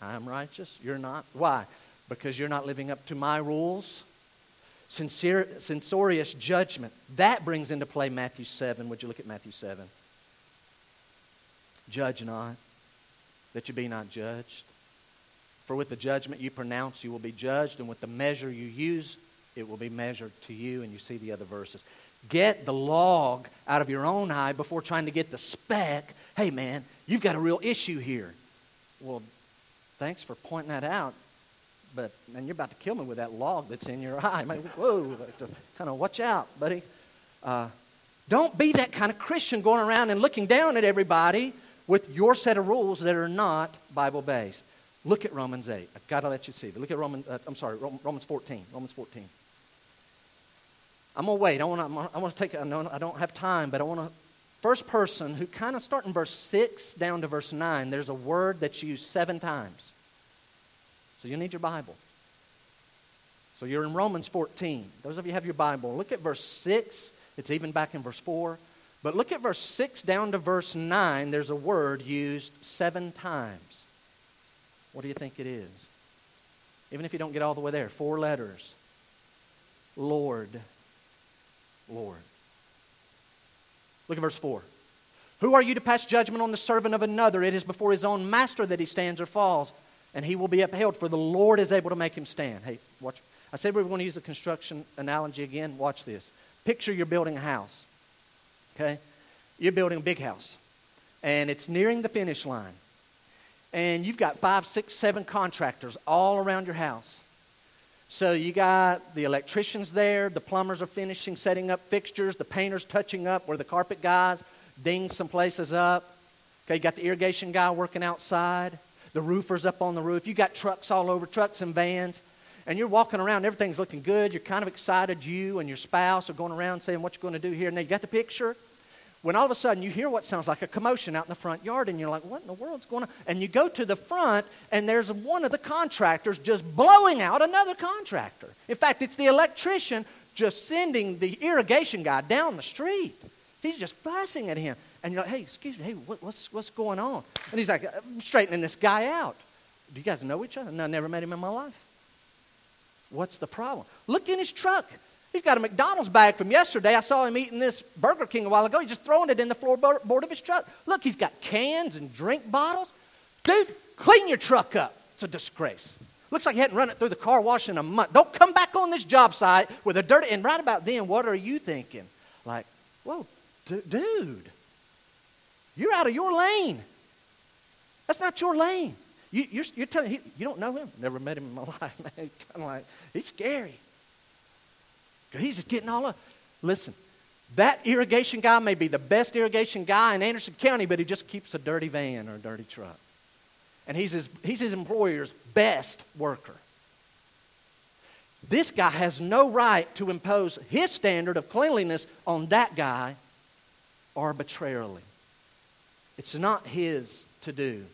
I'm righteous. You're not. Why? Because you're not living up to my rules. Sincere, censorious judgment. That brings into play Matthew 7. Would you look at Matthew 7? Judge not, that you be not judged. For with the judgment you pronounce, you will be judged, and with the measure you use, it will be measured to you. And you see the other verses. Get the log out of your own eye before trying to get the speck. Hey, man, you've got a real issue here. Well, thanks for pointing that out. But, man, you're about to kill me with that log that's in your eye. Man, whoa, kind of watch out, buddy. Uh, don't be that kind of Christian going around and looking down at everybody with your set of rules that are not Bible based. Look at Romans 8. I've got to let you see. Look at Romans, uh, I'm sorry, Romans 14. Romans 14. I'm going to wait. I want to, I want to take, I, know I don't have time, but I want to, first person who kind of start in verse 6 down to verse 9, there's a word that's used seven times. So you need your Bible. So you're in Romans 14. Those of you have your Bible, look at verse 6. It's even back in verse 4. But look at verse 6 down to verse 9. There's a word used seven times. What do you think it is? Even if you don't get all the way there, four letters Lord. Lord. Look at verse 4. Who are you to pass judgment on the servant of another? It is before his own master that he stands or falls, and he will be upheld, for the Lord is able to make him stand. Hey, watch. I said we were going to use a construction analogy again. Watch this. Picture you're building a house. Okay? You're building a big house, and it's nearing the finish line and you've got five, six, seven contractors all around your house. So you got the electricians there, the plumbers are finishing setting up fixtures, the painters touching up where the carpet guys ding some places up. Okay, you got the irrigation guy working outside, the roofers up on the roof. You got trucks all over, trucks and vans. And you're walking around, everything's looking good. You're kind of excited. You and your spouse are going around saying, What you're going to do here? And you got the picture when all of a sudden you hear what sounds like a commotion out in the front yard and you're like, what in the world's going on? And you go to the front and there's one of the contractors just blowing out another contractor. In fact, it's the electrician just sending the irrigation guy down the street. He's just fussing at him. And you're like, hey, excuse me, hey, what, what's, what's going on? And he's like, I'm straightening this guy out. Do you guys know each other? No, I never met him in my life. What's the problem? Look in his truck. He's got a McDonald's bag from yesterday. I saw him eating this Burger King a while ago. He's just throwing it in the floorboard of his truck. Look, he's got cans and drink bottles. Dude, clean your truck up. It's a disgrace. Looks like he hadn't run it through the car wash in a month. Don't come back on this job site with a dirty. And right about then, what are you thinking? Like, whoa, d- dude, you're out of your lane. That's not your lane. You, you're, you're telling you don't know him. Never met him in my life, man. Kind of like he's scary. He's just getting all up. Listen, that irrigation guy may be the best irrigation guy in Anderson County, but he just keeps a dirty van or a dirty truck. And he's his, he's his employer's best worker. This guy has no right to impose his standard of cleanliness on that guy arbitrarily. It's not his to do.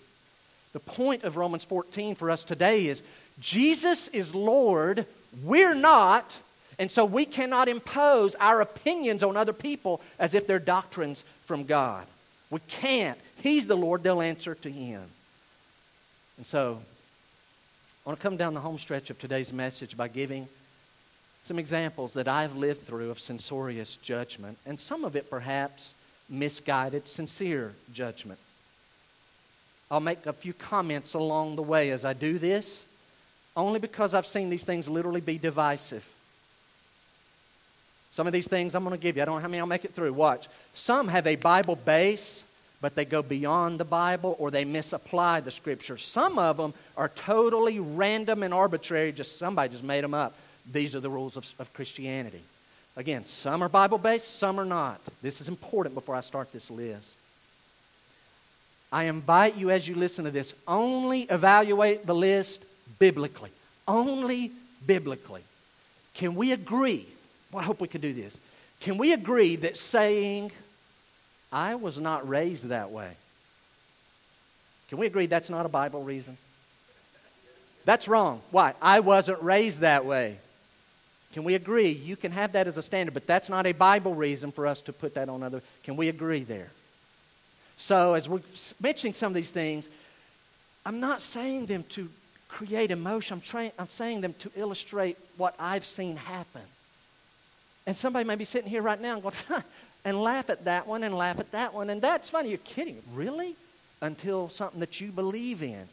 The point of Romans 14 for us today is Jesus is Lord, we're not, and so we cannot impose our opinions on other people as if they're doctrines from God. We can't. He's the Lord, they'll answer to Him. And so, I want to come down the home stretch of today's message by giving some examples that I've lived through of censorious judgment, and some of it perhaps misguided, sincere judgment. I'll make a few comments along the way as I do this, only because I've seen these things literally be divisive. Some of these things I'm going to give you, I don't know how many I'll make it through. Watch. Some have a Bible base, but they go beyond the Bible or they misapply the Scripture. Some of them are totally random and arbitrary, just somebody just made them up. These are the rules of, of Christianity. Again, some are Bible based, some are not. This is important before I start this list. I invite you as you listen to this, only evaluate the list biblically. Only biblically. Can we agree? Well, I hope we can do this. Can we agree that saying, I was not raised that way, can we agree that's not a Bible reason? That's wrong. Why? I wasn't raised that way. Can we agree? You can have that as a standard, but that's not a Bible reason for us to put that on other. Can we agree there? So, as we're mentioning some of these things, I'm not saying them to create emotion. I'm, trying, I'm saying them to illustrate what I've seen happen. And somebody may be sitting here right now and going, and laugh at that one and laugh at that one. And that's funny. You're kidding. Really? Until something that you believe in.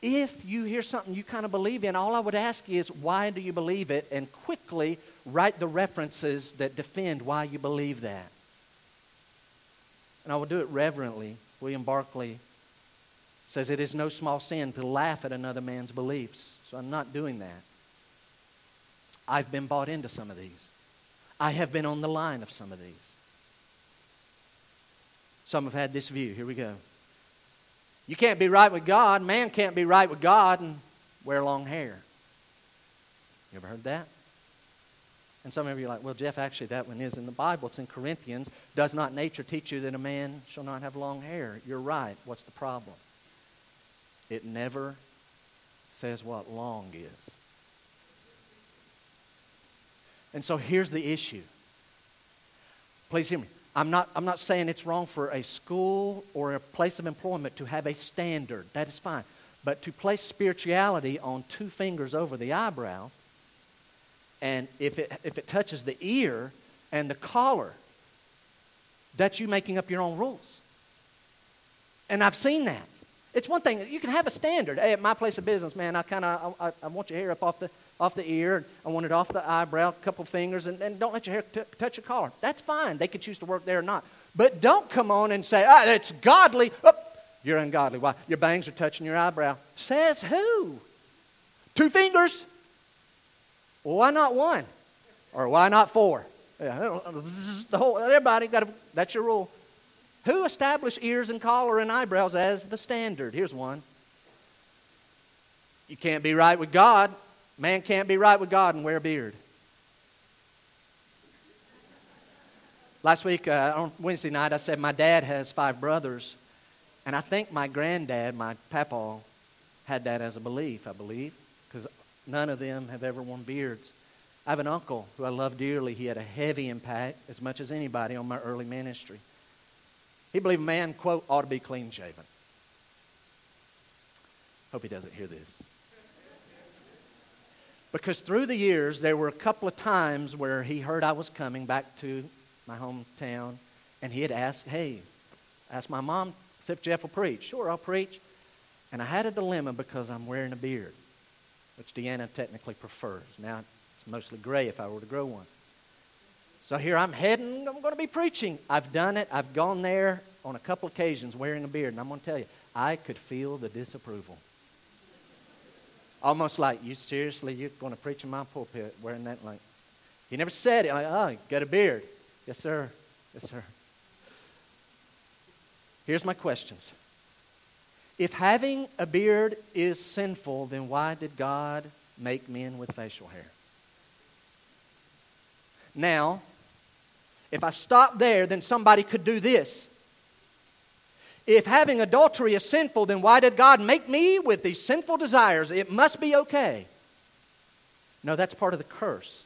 If you hear something you kind of believe in, all I would ask you is, why do you believe it? And quickly write the references that defend why you believe that. And I will do it reverently. William Barclay says it is no small sin to laugh at another man's beliefs. So I'm not doing that. I've been bought into some of these. I have been on the line of some of these. Some have had this view. Here we go. You can't be right with God. Man can't be right with God and wear long hair. You ever heard that? And some of you are like, well, Jeff, actually, that one is in the Bible. It's in Corinthians. Does not nature teach you that a man shall not have long hair? You're right. What's the problem? It never says what long is. And so here's the issue. Please hear me. I'm not, I'm not saying it's wrong for a school or a place of employment to have a standard. That is fine. But to place spirituality on two fingers over the eyebrow, and if it, if it touches the ear and the collar, that's you making up your own rules. And I've seen that. It's one thing, you can have a standard. Hey, at my place of business, man, I kind of, I, I want your hair up off the, off the ear. I want it off the eyebrow, a couple fingers, and, and don't let your hair t- touch your collar. That's fine. They can choose to work there or not. But don't come on and say, ah, it's godly. Oh, you're ungodly. Why? Your bangs are touching your eyebrow. Says who? Two fingers? Why not one? Or why not four? The whole, everybody got to, that's your rule. Who established ears and collar and eyebrows as the standard? Here's one. You can't be right with God Man can't be right with God and wear a beard. Last week uh, on Wednesday night, I said my dad has five brothers, and I think my granddad, my papa, had that as a belief, I believe, because none of them have ever worn beards. I have an uncle who I love dearly. He had a heavy impact, as much as anybody, on my early ministry. He believed man, quote, ought to be clean shaven. Hope he doesn't hear this. Because through the years, there were a couple of times where he heard I was coming back to my hometown, and he had asked, Hey, ask my mom, if Jeff will preach. Sure, I'll preach. And I had a dilemma because I'm wearing a beard, which Deanna technically prefers. Now, it's mostly gray if I were to grow one. So here I'm heading, I'm going to be preaching. I've done it, I've gone there on a couple occasions wearing a beard, and I'm going to tell you, I could feel the disapproval. Almost like, you seriously, you're going to preach in my pulpit wearing that? Like, he never said it. Like, oh, got a beard. Yes, sir. Yes, sir. Here's my questions. If having a beard is sinful, then why did God make men with facial hair? Now, if I stop there, then somebody could do this. If having adultery is sinful, then why did God make me with these sinful desires? It must be okay. No, that's part of the curse.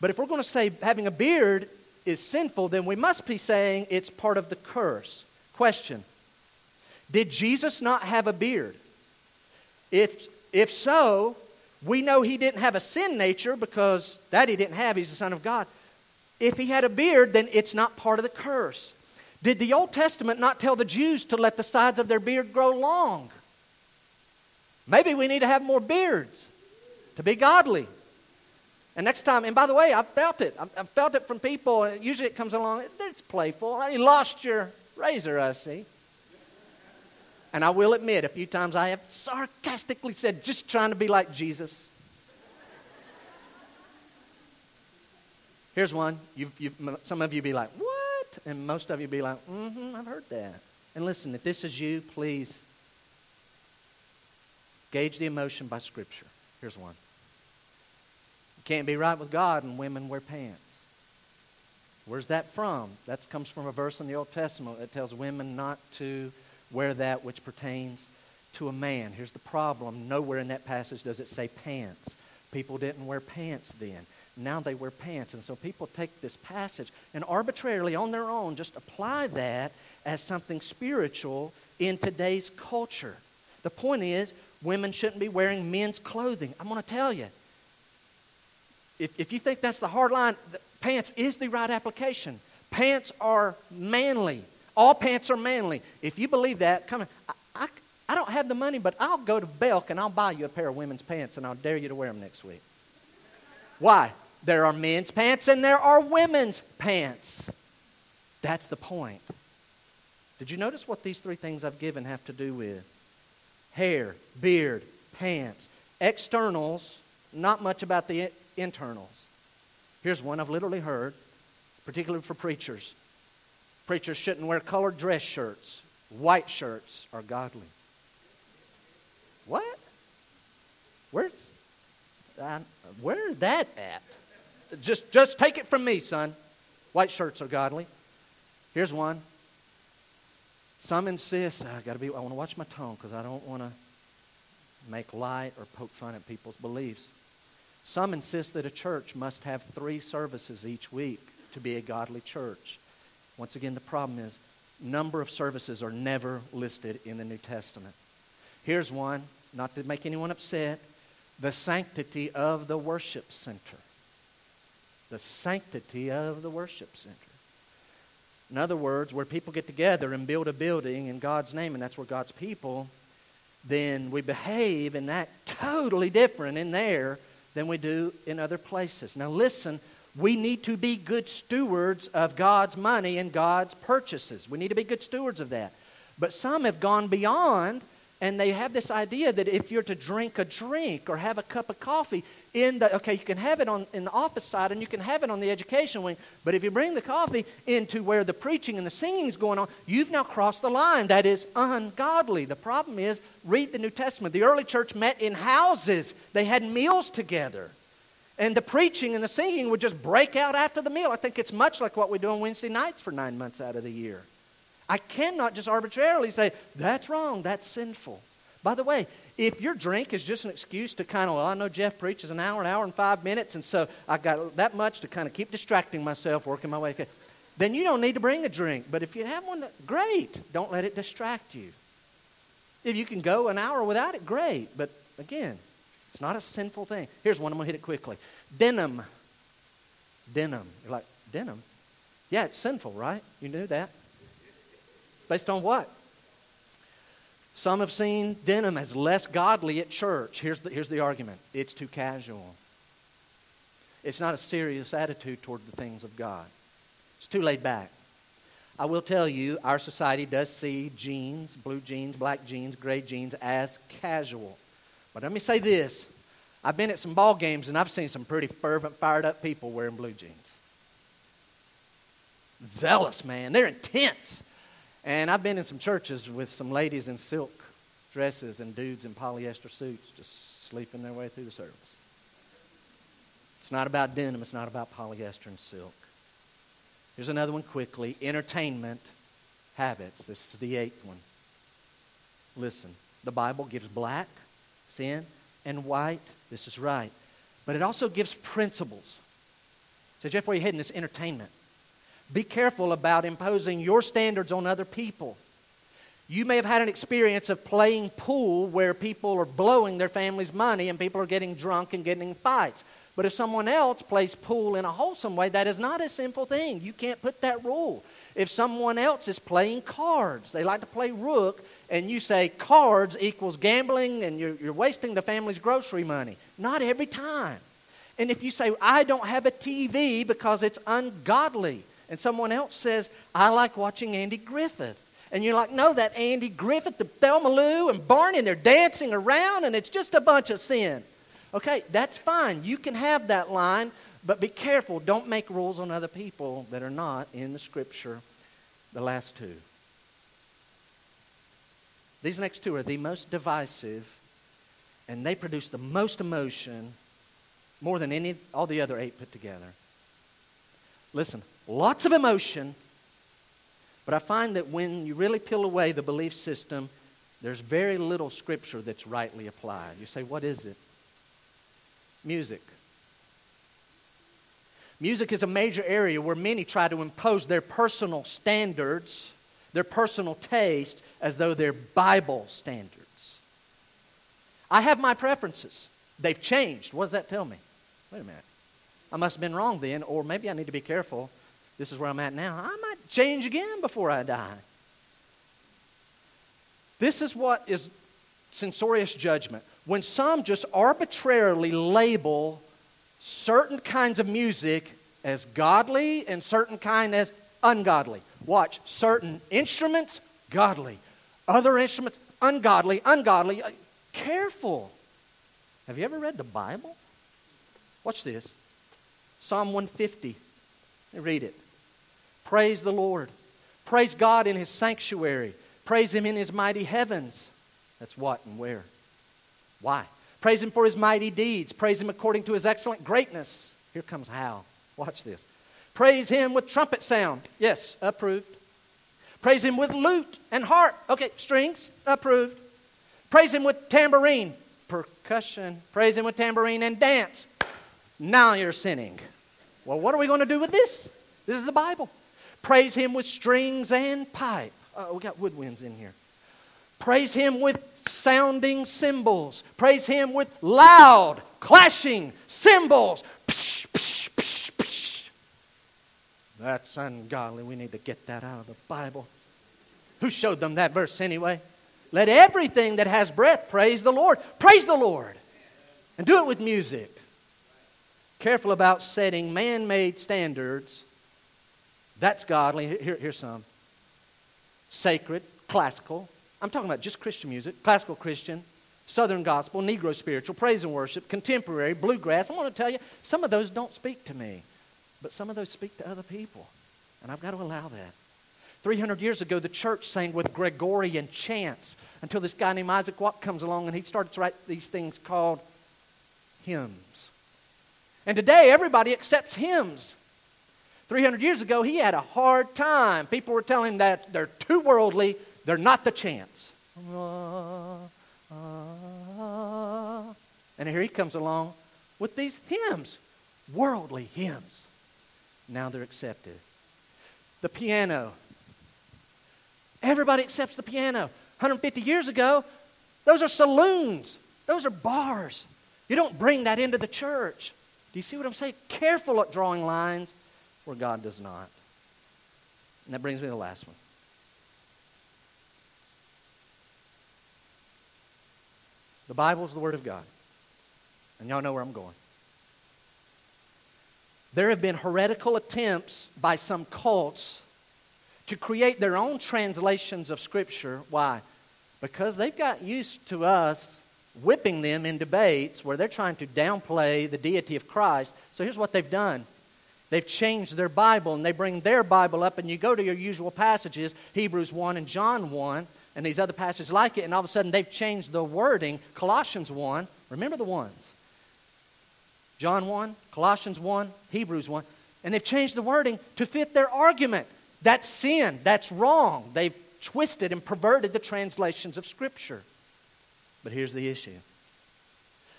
But if we're going to say having a beard is sinful, then we must be saying it's part of the curse. Question Did Jesus not have a beard? If, if so, we know he didn't have a sin nature because that he didn't have. He's the Son of God. If he had a beard, then it's not part of the curse. Did the Old Testament not tell the Jews to let the sides of their beard grow long? Maybe we need to have more beards to be godly. And next time, and by the way, I felt it. I, felt it from people. Usually it comes along, it's playful. You lost your razor, I see. And I will admit, a few times I have sarcastically said, just trying to be like Jesus. Here's one. You've, you've, some of you be like, what? And most of you be like, mm-hmm, I've heard that. And listen, if this is you, please gauge the emotion by Scripture. Here's one. You can't be right with God and women wear pants. Where's that from? That comes from a verse in the Old Testament that tells women not to wear that which pertains to a man. Here's the problem nowhere in that passage does it say pants. People didn't wear pants then. Now they wear pants. And so people take this passage and arbitrarily, on their own, just apply that as something spiritual in today's culture. The point is, women shouldn't be wearing men's clothing. I'm going to tell you. If, if you think that's the hard line, the pants is the right application. Pants are manly. All pants are manly. If you believe that, come on. I, I, I don't have the money, but I'll go to Belk and I'll buy you a pair of women's pants and I'll dare you to wear them next week. Why? There are men's pants and there are women's pants. That's the point. Did you notice what these three things I've given have to do with? Hair, beard, pants. Externals, not much about the internals. Here's one I've literally heard, particularly for preachers. Preachers shouldn't wear colored dress shirts. White shirts are godly. What? Where's uh, that at? Just, just take it from me, son. White shirts are godly. Here's one. Some insist, ah, I gotta be, I want to watch my tone because I don't want to make light or poke fun at people's beliefs. Some insist that a church must have three services each week to be a godly church. Once again, the problem is number of services are never listed in the New Testament. Here's one, not to make anyone upset the sanctity of the worship center the sanctity of the worship center. In other words, where people get together and build a building in God's name, and that's where God's people, then we behave and act totally different in there than we do in other places. Now, listen, we need to be good stewards of God's money and God's purchases. We need to be good stewards of that. But some have gone beyond and they have this idea that if you're to drink a drink or have a cup of coffee in the okay you can have it on in the office side and you can have it on the education wing. But if you bring the coffee into where the preaching and the singing is going on you've now crossed the line that is ungodly. The problem is read the new testament. The early church met in houses. They had meals together. And the preaching and the singing would just break out after the meal. I think it's much like what we do on wednesday nights for nine months out of the year I cannot just arbitrarily say, that's wrong, that's sinful. By the way, if your drink is just an excuse to kind of, well, I know Jeff preaches an hour, an hour and five minutes, and so I got that much to kind of keep distracting myself, working my way, then you don't need to bring a drink. But if you have one, great. Don't let it distract you. If you can go an hour without it, great. But again, it's not a sinful thing. Here's one, I'm going to hit it quickly denim. Denim. You're like, denim? Yeah, it's sinful, right? You knew that? Based on what? Some have seen denim as less godly at church. Here's the, here's the argument it's too casual. It's not a serious attitude toward the things of God. It's too laid back. I will tell you, our society does see jeans, blue jeans, black jeans, gray jeans, as casual. But let me say this I've been at some ball games and I've seen some pretty fervent, fired up people wearing blue jeans. Zealous, man. They're intense. And I've been in some churches with some ladies in silk dresses and dudes in polyester suits just sleeping their way through the service. It's not about denim, it's not about polyester and silk. Here's another one quickly entertainment habits. This is the eighth one. Listen, the Bible gives black, sin, and white. This is right. But it also gives principles. So, Jeff, where are you heading? This entertainment. Be careful about imposing your standards on other people. You may have had an experience of playing pool where people are blowing their family's money and people are getting drunk and getting in fights. But if someone else plays pool in a wholesome way, that is not a simple thing. You can't put that rule. If someone else is playing cards, they like to play rook, and you say cards equals gambling and you're, you're wasting the family's grocery money. Not every time. And if you say, I don't have a TV because it's ungodly, and someone else says, I like watching Andy Griffith. And you're like, no, that Andy Griffith, the Thelma Lou, and Barney, and they're dancing around, and it's just a bunch of sin. Okay, that's fine. You can have that line, but be careful. Don't make rules on other people that are not in the Scripture. The last two. These next two are the most divisive, and they produce the most emotion more than any all the other eight put together. Listen, lots of emotion, but I find that when you really peel away the belief system, there's very little scripture that's rightly applied. You say, what is it? Music. Music is a major area where many try to impose their personal standards, their personal taste, as though they're Bible standards. I have my preferences. They've changed. What does that tell me? Wait a minute. I must have been wrong then, or maybe I need to be careful this is where I'm at now. I might change again before I die. This is what is censorious judgment. When some just arbitrarily label certain kinds of music as godly and certain kind as ungodly. Watch, certain instruments, godly. Other instruments, ungodly, ungodly. Uh, careful. Have you ever read the Bible? Watch this. Psalm 150. Read it. Praise the Lord. Praise God in His sanctuary. Praise Him in His mighty heavens. That's what and where. Why? Praise Him for His mighty deeds. Praise Him according to His excellent greatness. Here comes how. Watch this. Praise Him with trumpet sound. Yes, approved. Praise Him with lute and harp. Okay, strings, approved. Praise Him with tambourine, percussion. Praise Him with tambourine and dance. Now you're sinning. Well, what are we going to do with this? This is the Bible. Praise Him with strings and pipe. Oh, we got woodwinds in here. Praise Him with sounding cymbals. Praise Him with loud, clashing cymbals. Psh, psh, psh. That's ungodly. We need to get that out of the Bible. Who showed them that verse anyway? Let everything that has breath praise the Lord. Praise the Lord. And do it with music. Careful about setting man made standards that's godly. Here, here's some sacred, classical. I'm talking about just Christian music, classical Christian, Southern gospel, Negro spiritual, praise and worship, contemporary, bluegrass. I want to tell you, some of those don't speak to me, but some of those speak to other people. And I've got to allow that. 300 years ago, the church sang with Gregorian chants until this guy named Isaac Watt comes along and he starts to write these things called hymns. And today, everybody accepts hymns. 300 years ago, he had a hard time. People were telling him that they're too worldly, they're not the chance. And here he comes along with these hymns, worldly hymns. Now they're accepted. The piano. Everybody accepts the piano. 150 years ago, those are saloons, those are bars. You don't bring that into the church. Do you see what I'm saying? Careful at drawing lines where God does not. And that brings me to the last one. The Bible is the Word of God. And y'all know where I'm going. There have been heretical attempts by some cults to create their own translations of Scripture. Why? Because they've got used to us whipping them in debates where they're trying to downplay the deity of Christ. So here's what they've done They've changed their Bible and they bring their Bible up, and you go to your usual passages, Hebrews 1 and John 1, and these other passages like it, and all of a sudden they've changed the wording. Colossians 1, remember the ones. John 1, Colossians 1, Hebrews 1, and they've changed the wording to fit their argument. That's sin. That's wrong. They've twisted and perverted the translations of Scripture. But here's the issue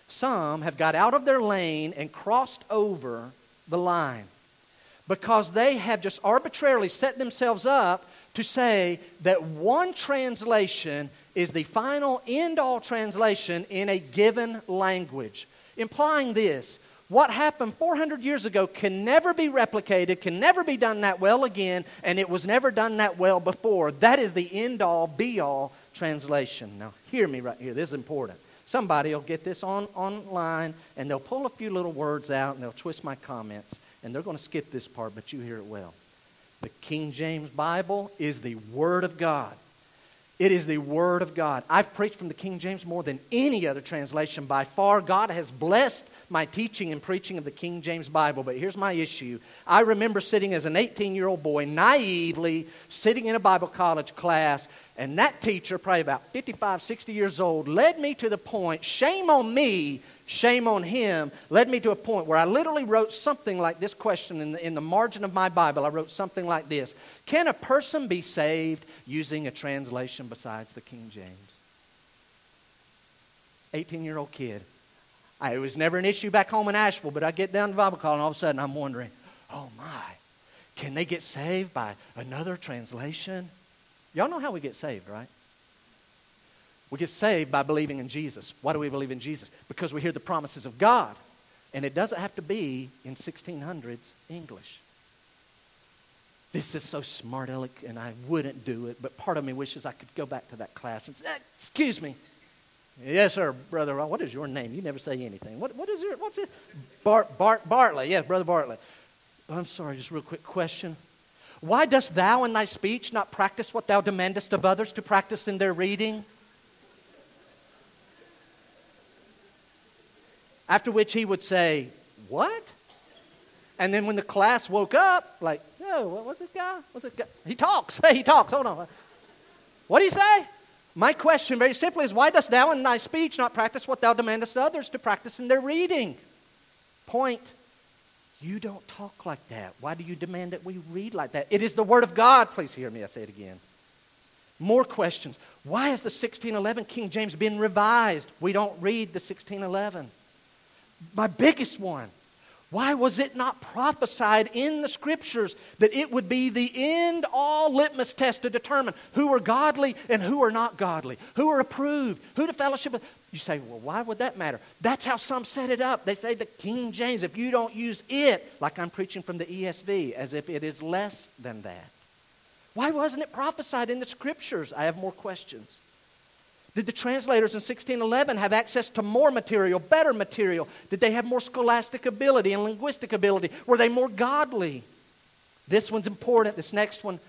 some have got out of their lane and crossed over the line because they have just arbitrarily set themselves up to say that one translation is the final end all translation in a given language, implying this. What happened 400 years ago can never be replicated, can never be done that well again, and it was never done that well before. That is the end all, be all translation. Now, hear me right here. This is important. Somebody will get this on online and they'll pull a few little words out and they'll twist my comments and they're going to skip this part, but you hear it well. The King James Bible is the Word of God. It is the Word of God. I've preached from the King James more than any other translation by far. God has blessed my teaching and preaching of the King James Bible. But here's my issue. I remember sitting as an 18 year old boy, naively sitting in a Bible college class, and that teacher, probably about 55, 60 years old, led me to the point shame on me shame on him, led me to a point where I literally wrote something like this question in the, in the margin of my Bible. I wrote something like this Can a person be saved using a translation besides the King James? 18 year old kid. I, it was never an issue back home in Asheville, but I get down to Bible college and all of a sudden I'm wondering, oh my, can they get saved by another translation? Y'all know how we get saved, right? We get saved by believing in Jesus. Why do we believe in Jesus? Because we hear the promises of God. And it doesn't have to be in 1600s English. This is so smart aleck, and I wouldn't do it, but part of me wishes I could go back to that class and say, eh, Excuse me. Yes, sir, brother. What is your name? You never say anything. What, what is it? What's it? Bart, Bart, Bartley. Yes, brother Bartley. I'm sorry, just real quick question. Why dost thou in thy speech not practice what thou demandest of others to practice in their reading? After which he would say, What? And then when the class woke up, like, oh, what was it, guy? What's it guy? He talks. Hey, he talks. Hold on. What do you say? My question, very simply, is why dost thou in thy speech not practice what thou demandest others to practice in their reading? Point. You don't talk like that. Why do you demand that we read like that? It is the Word of God. Please hear me. I say it again. More questions. Why has the 1611 King James been revised? We don't read the 1611 my biggest one. Why was it not prophesied in the scriptures that it would be the end all litmus test to determine who are godly and who are not godly, who are approved, who to fellowship with? You say, well, why would that matter? That's how some set it up. They say the King James, if you don't use it, like I'm preaching from the ESV, as if it is less than that. Why wasn't it prophesied in the scriptures? I have more questions. Did the translators in 1611 have access to more material, better material? Did they have more scholastic ability and linguistic ability? Were they more godly? This one's important. This next one.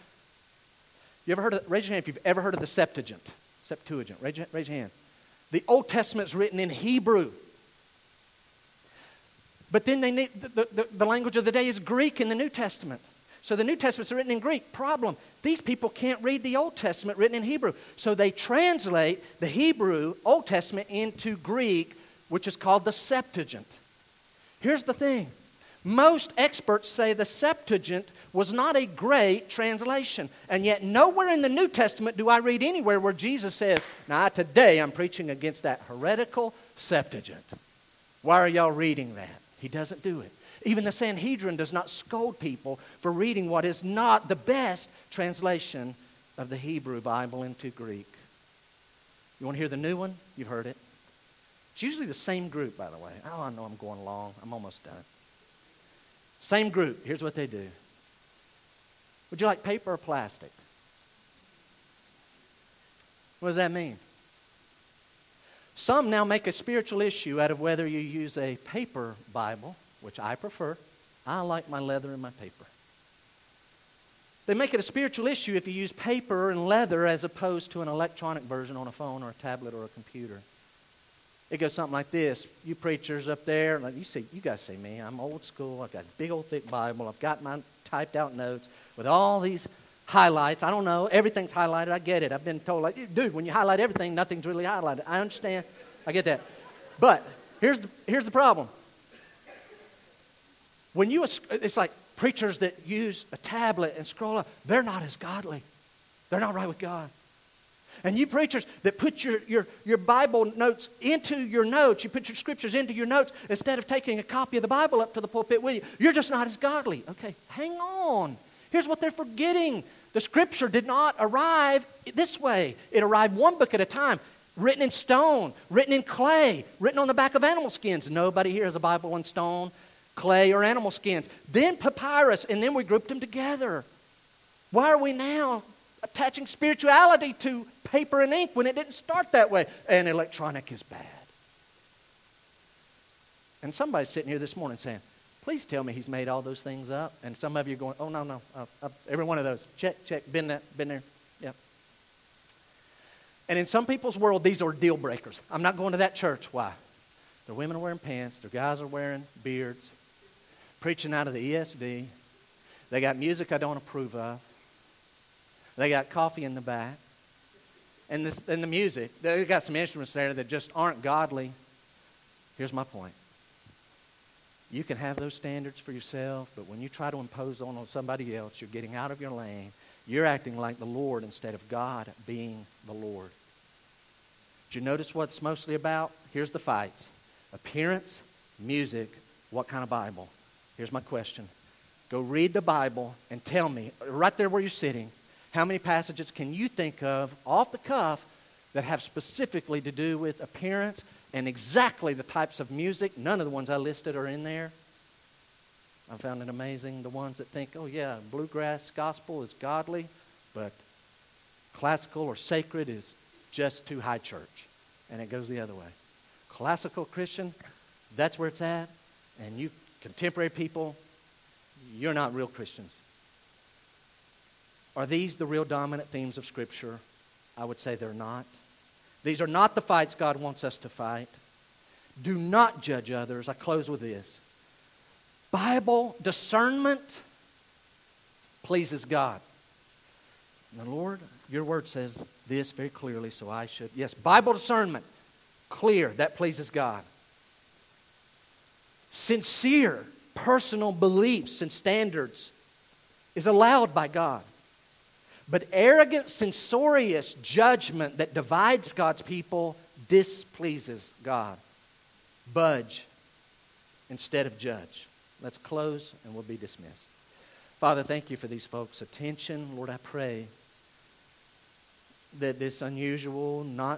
You ever heard of, raise your hand if you've ever heard of the Septuagint. Septuagint. Raise your, raise your hand. The Old Testament's written in Hebrew. But then they need, the, the, the language of the day is Greek in the New Testament. So the New Testament's written in Greek. Problem. These people can't read the Old Testament written in Hebrew. So they translate the Hebrew Old Testament into Greek, which is called the Septuagint. Here's the thing most experts say the Septuagint was not a great translation. And yet, nowhere in the New Testament do I read anywhere where Jesus says, Now, today I'm preaching against that heretical Septuagint. Why are y'all reading that? He doesn't do it. Even the Sanhedrin does not scold people for reading what is not the best translation of the Hebrew Bible into Greek. You want to hear the new one? You've heard it. It's usually the same group, by the way. Oh, I know I'm going long. I'm almost done. Same group. Here's what they do. Would you like paper or plastic? What does that mean? Some now make a spiritual issue out of whether you use a paper Bible which I prefer. I like my leather and my paper. They make it a spiritual issue if you use paper and leather as opposed to an electronic version on a phone or a tablet or a computer. It goes something like this. You preachers up there, like you see, you guys see me. I'm old school. I've got a big old thick Bible. I've got my typed out notes with all these highlights. I don't know. Everything's highlighted. I get it. I've been told, like, dude, when you highlight everything, nothing's really highlighted. I understand. I get that. But here's the, here's the problem. When you, it's like preachers that use a tablet and scroll up, they're not as godly. They're not right with God. And you preachers that put your, your, your Bible notes into your notes, you put your scriptures into your notes instead of taking a copy of the Bible up to the pulpit with you, you're just not as godly. Okay, hang on. Here's what they're forgetting the scripture did not arrive this way, it arrived one book at a time. Written in stone, written in clay, written on the back of animal skins. Nobody here has a Bible in stone, clay, or animal skins. Then papyrus, and then we grouped them together. Why are we now attaching spirituality to paper and ink when it didn't start that way? And electronic is bad. And somebody's sitting here this morning saying, Please tell me he's made all those things up. And some of you are going, oh, no, no. Uh, uh, every one of those. Check, check. Been, that, been there. Yep. And in some people's world, these are deal breakers. I'm not going to that church. Why? Their women are wearing pants. Their guys are wearing beards. Preaching out of the ESV. They got music I don't approve of. They got coffee in the back. And, this, and the music, they got some instruments there that just aren't godly. Here's my point you can have those standards for yourself, but when you try to impose on somebody else, you're getting out of your lane. You're acting like the Lord instead of God being the Lord. Did you notice what it's mostly about? Here's the fights appearance, music, what kind of Bible? Here's my question. Go read the Bible and tell me, right there where you're sitting, how many passages can you think of off the cuff that have specifically to do with appearance and exactly the types of music. None of the ones I listed are in there. I found it amazing. The ones that think, oh, yeah, bluegrass gospel is godly, but classical or sacred is just too high church. And it goes the other way. Classical Christian, that's where it's at. And you contemporary people, you're not real Christians. Are these the real dominant themes of Scripture? I would say they're not. These are not the fights God wants us to fight. Do not judge others. I close with this Bible discernment pleases God. Now, Lord, your word says this very clearly, so I should. Yes, Bible discernment, clear, that pleases God. Sincere, personal beliefs and standards is allowed by God. But arrogant, censorious judgment that divides God's people displeases God. Budge instead of judge. Let's close and we'll be dismissed. Father, thank you for these folks' attention. Lord, I pray that this unusual, not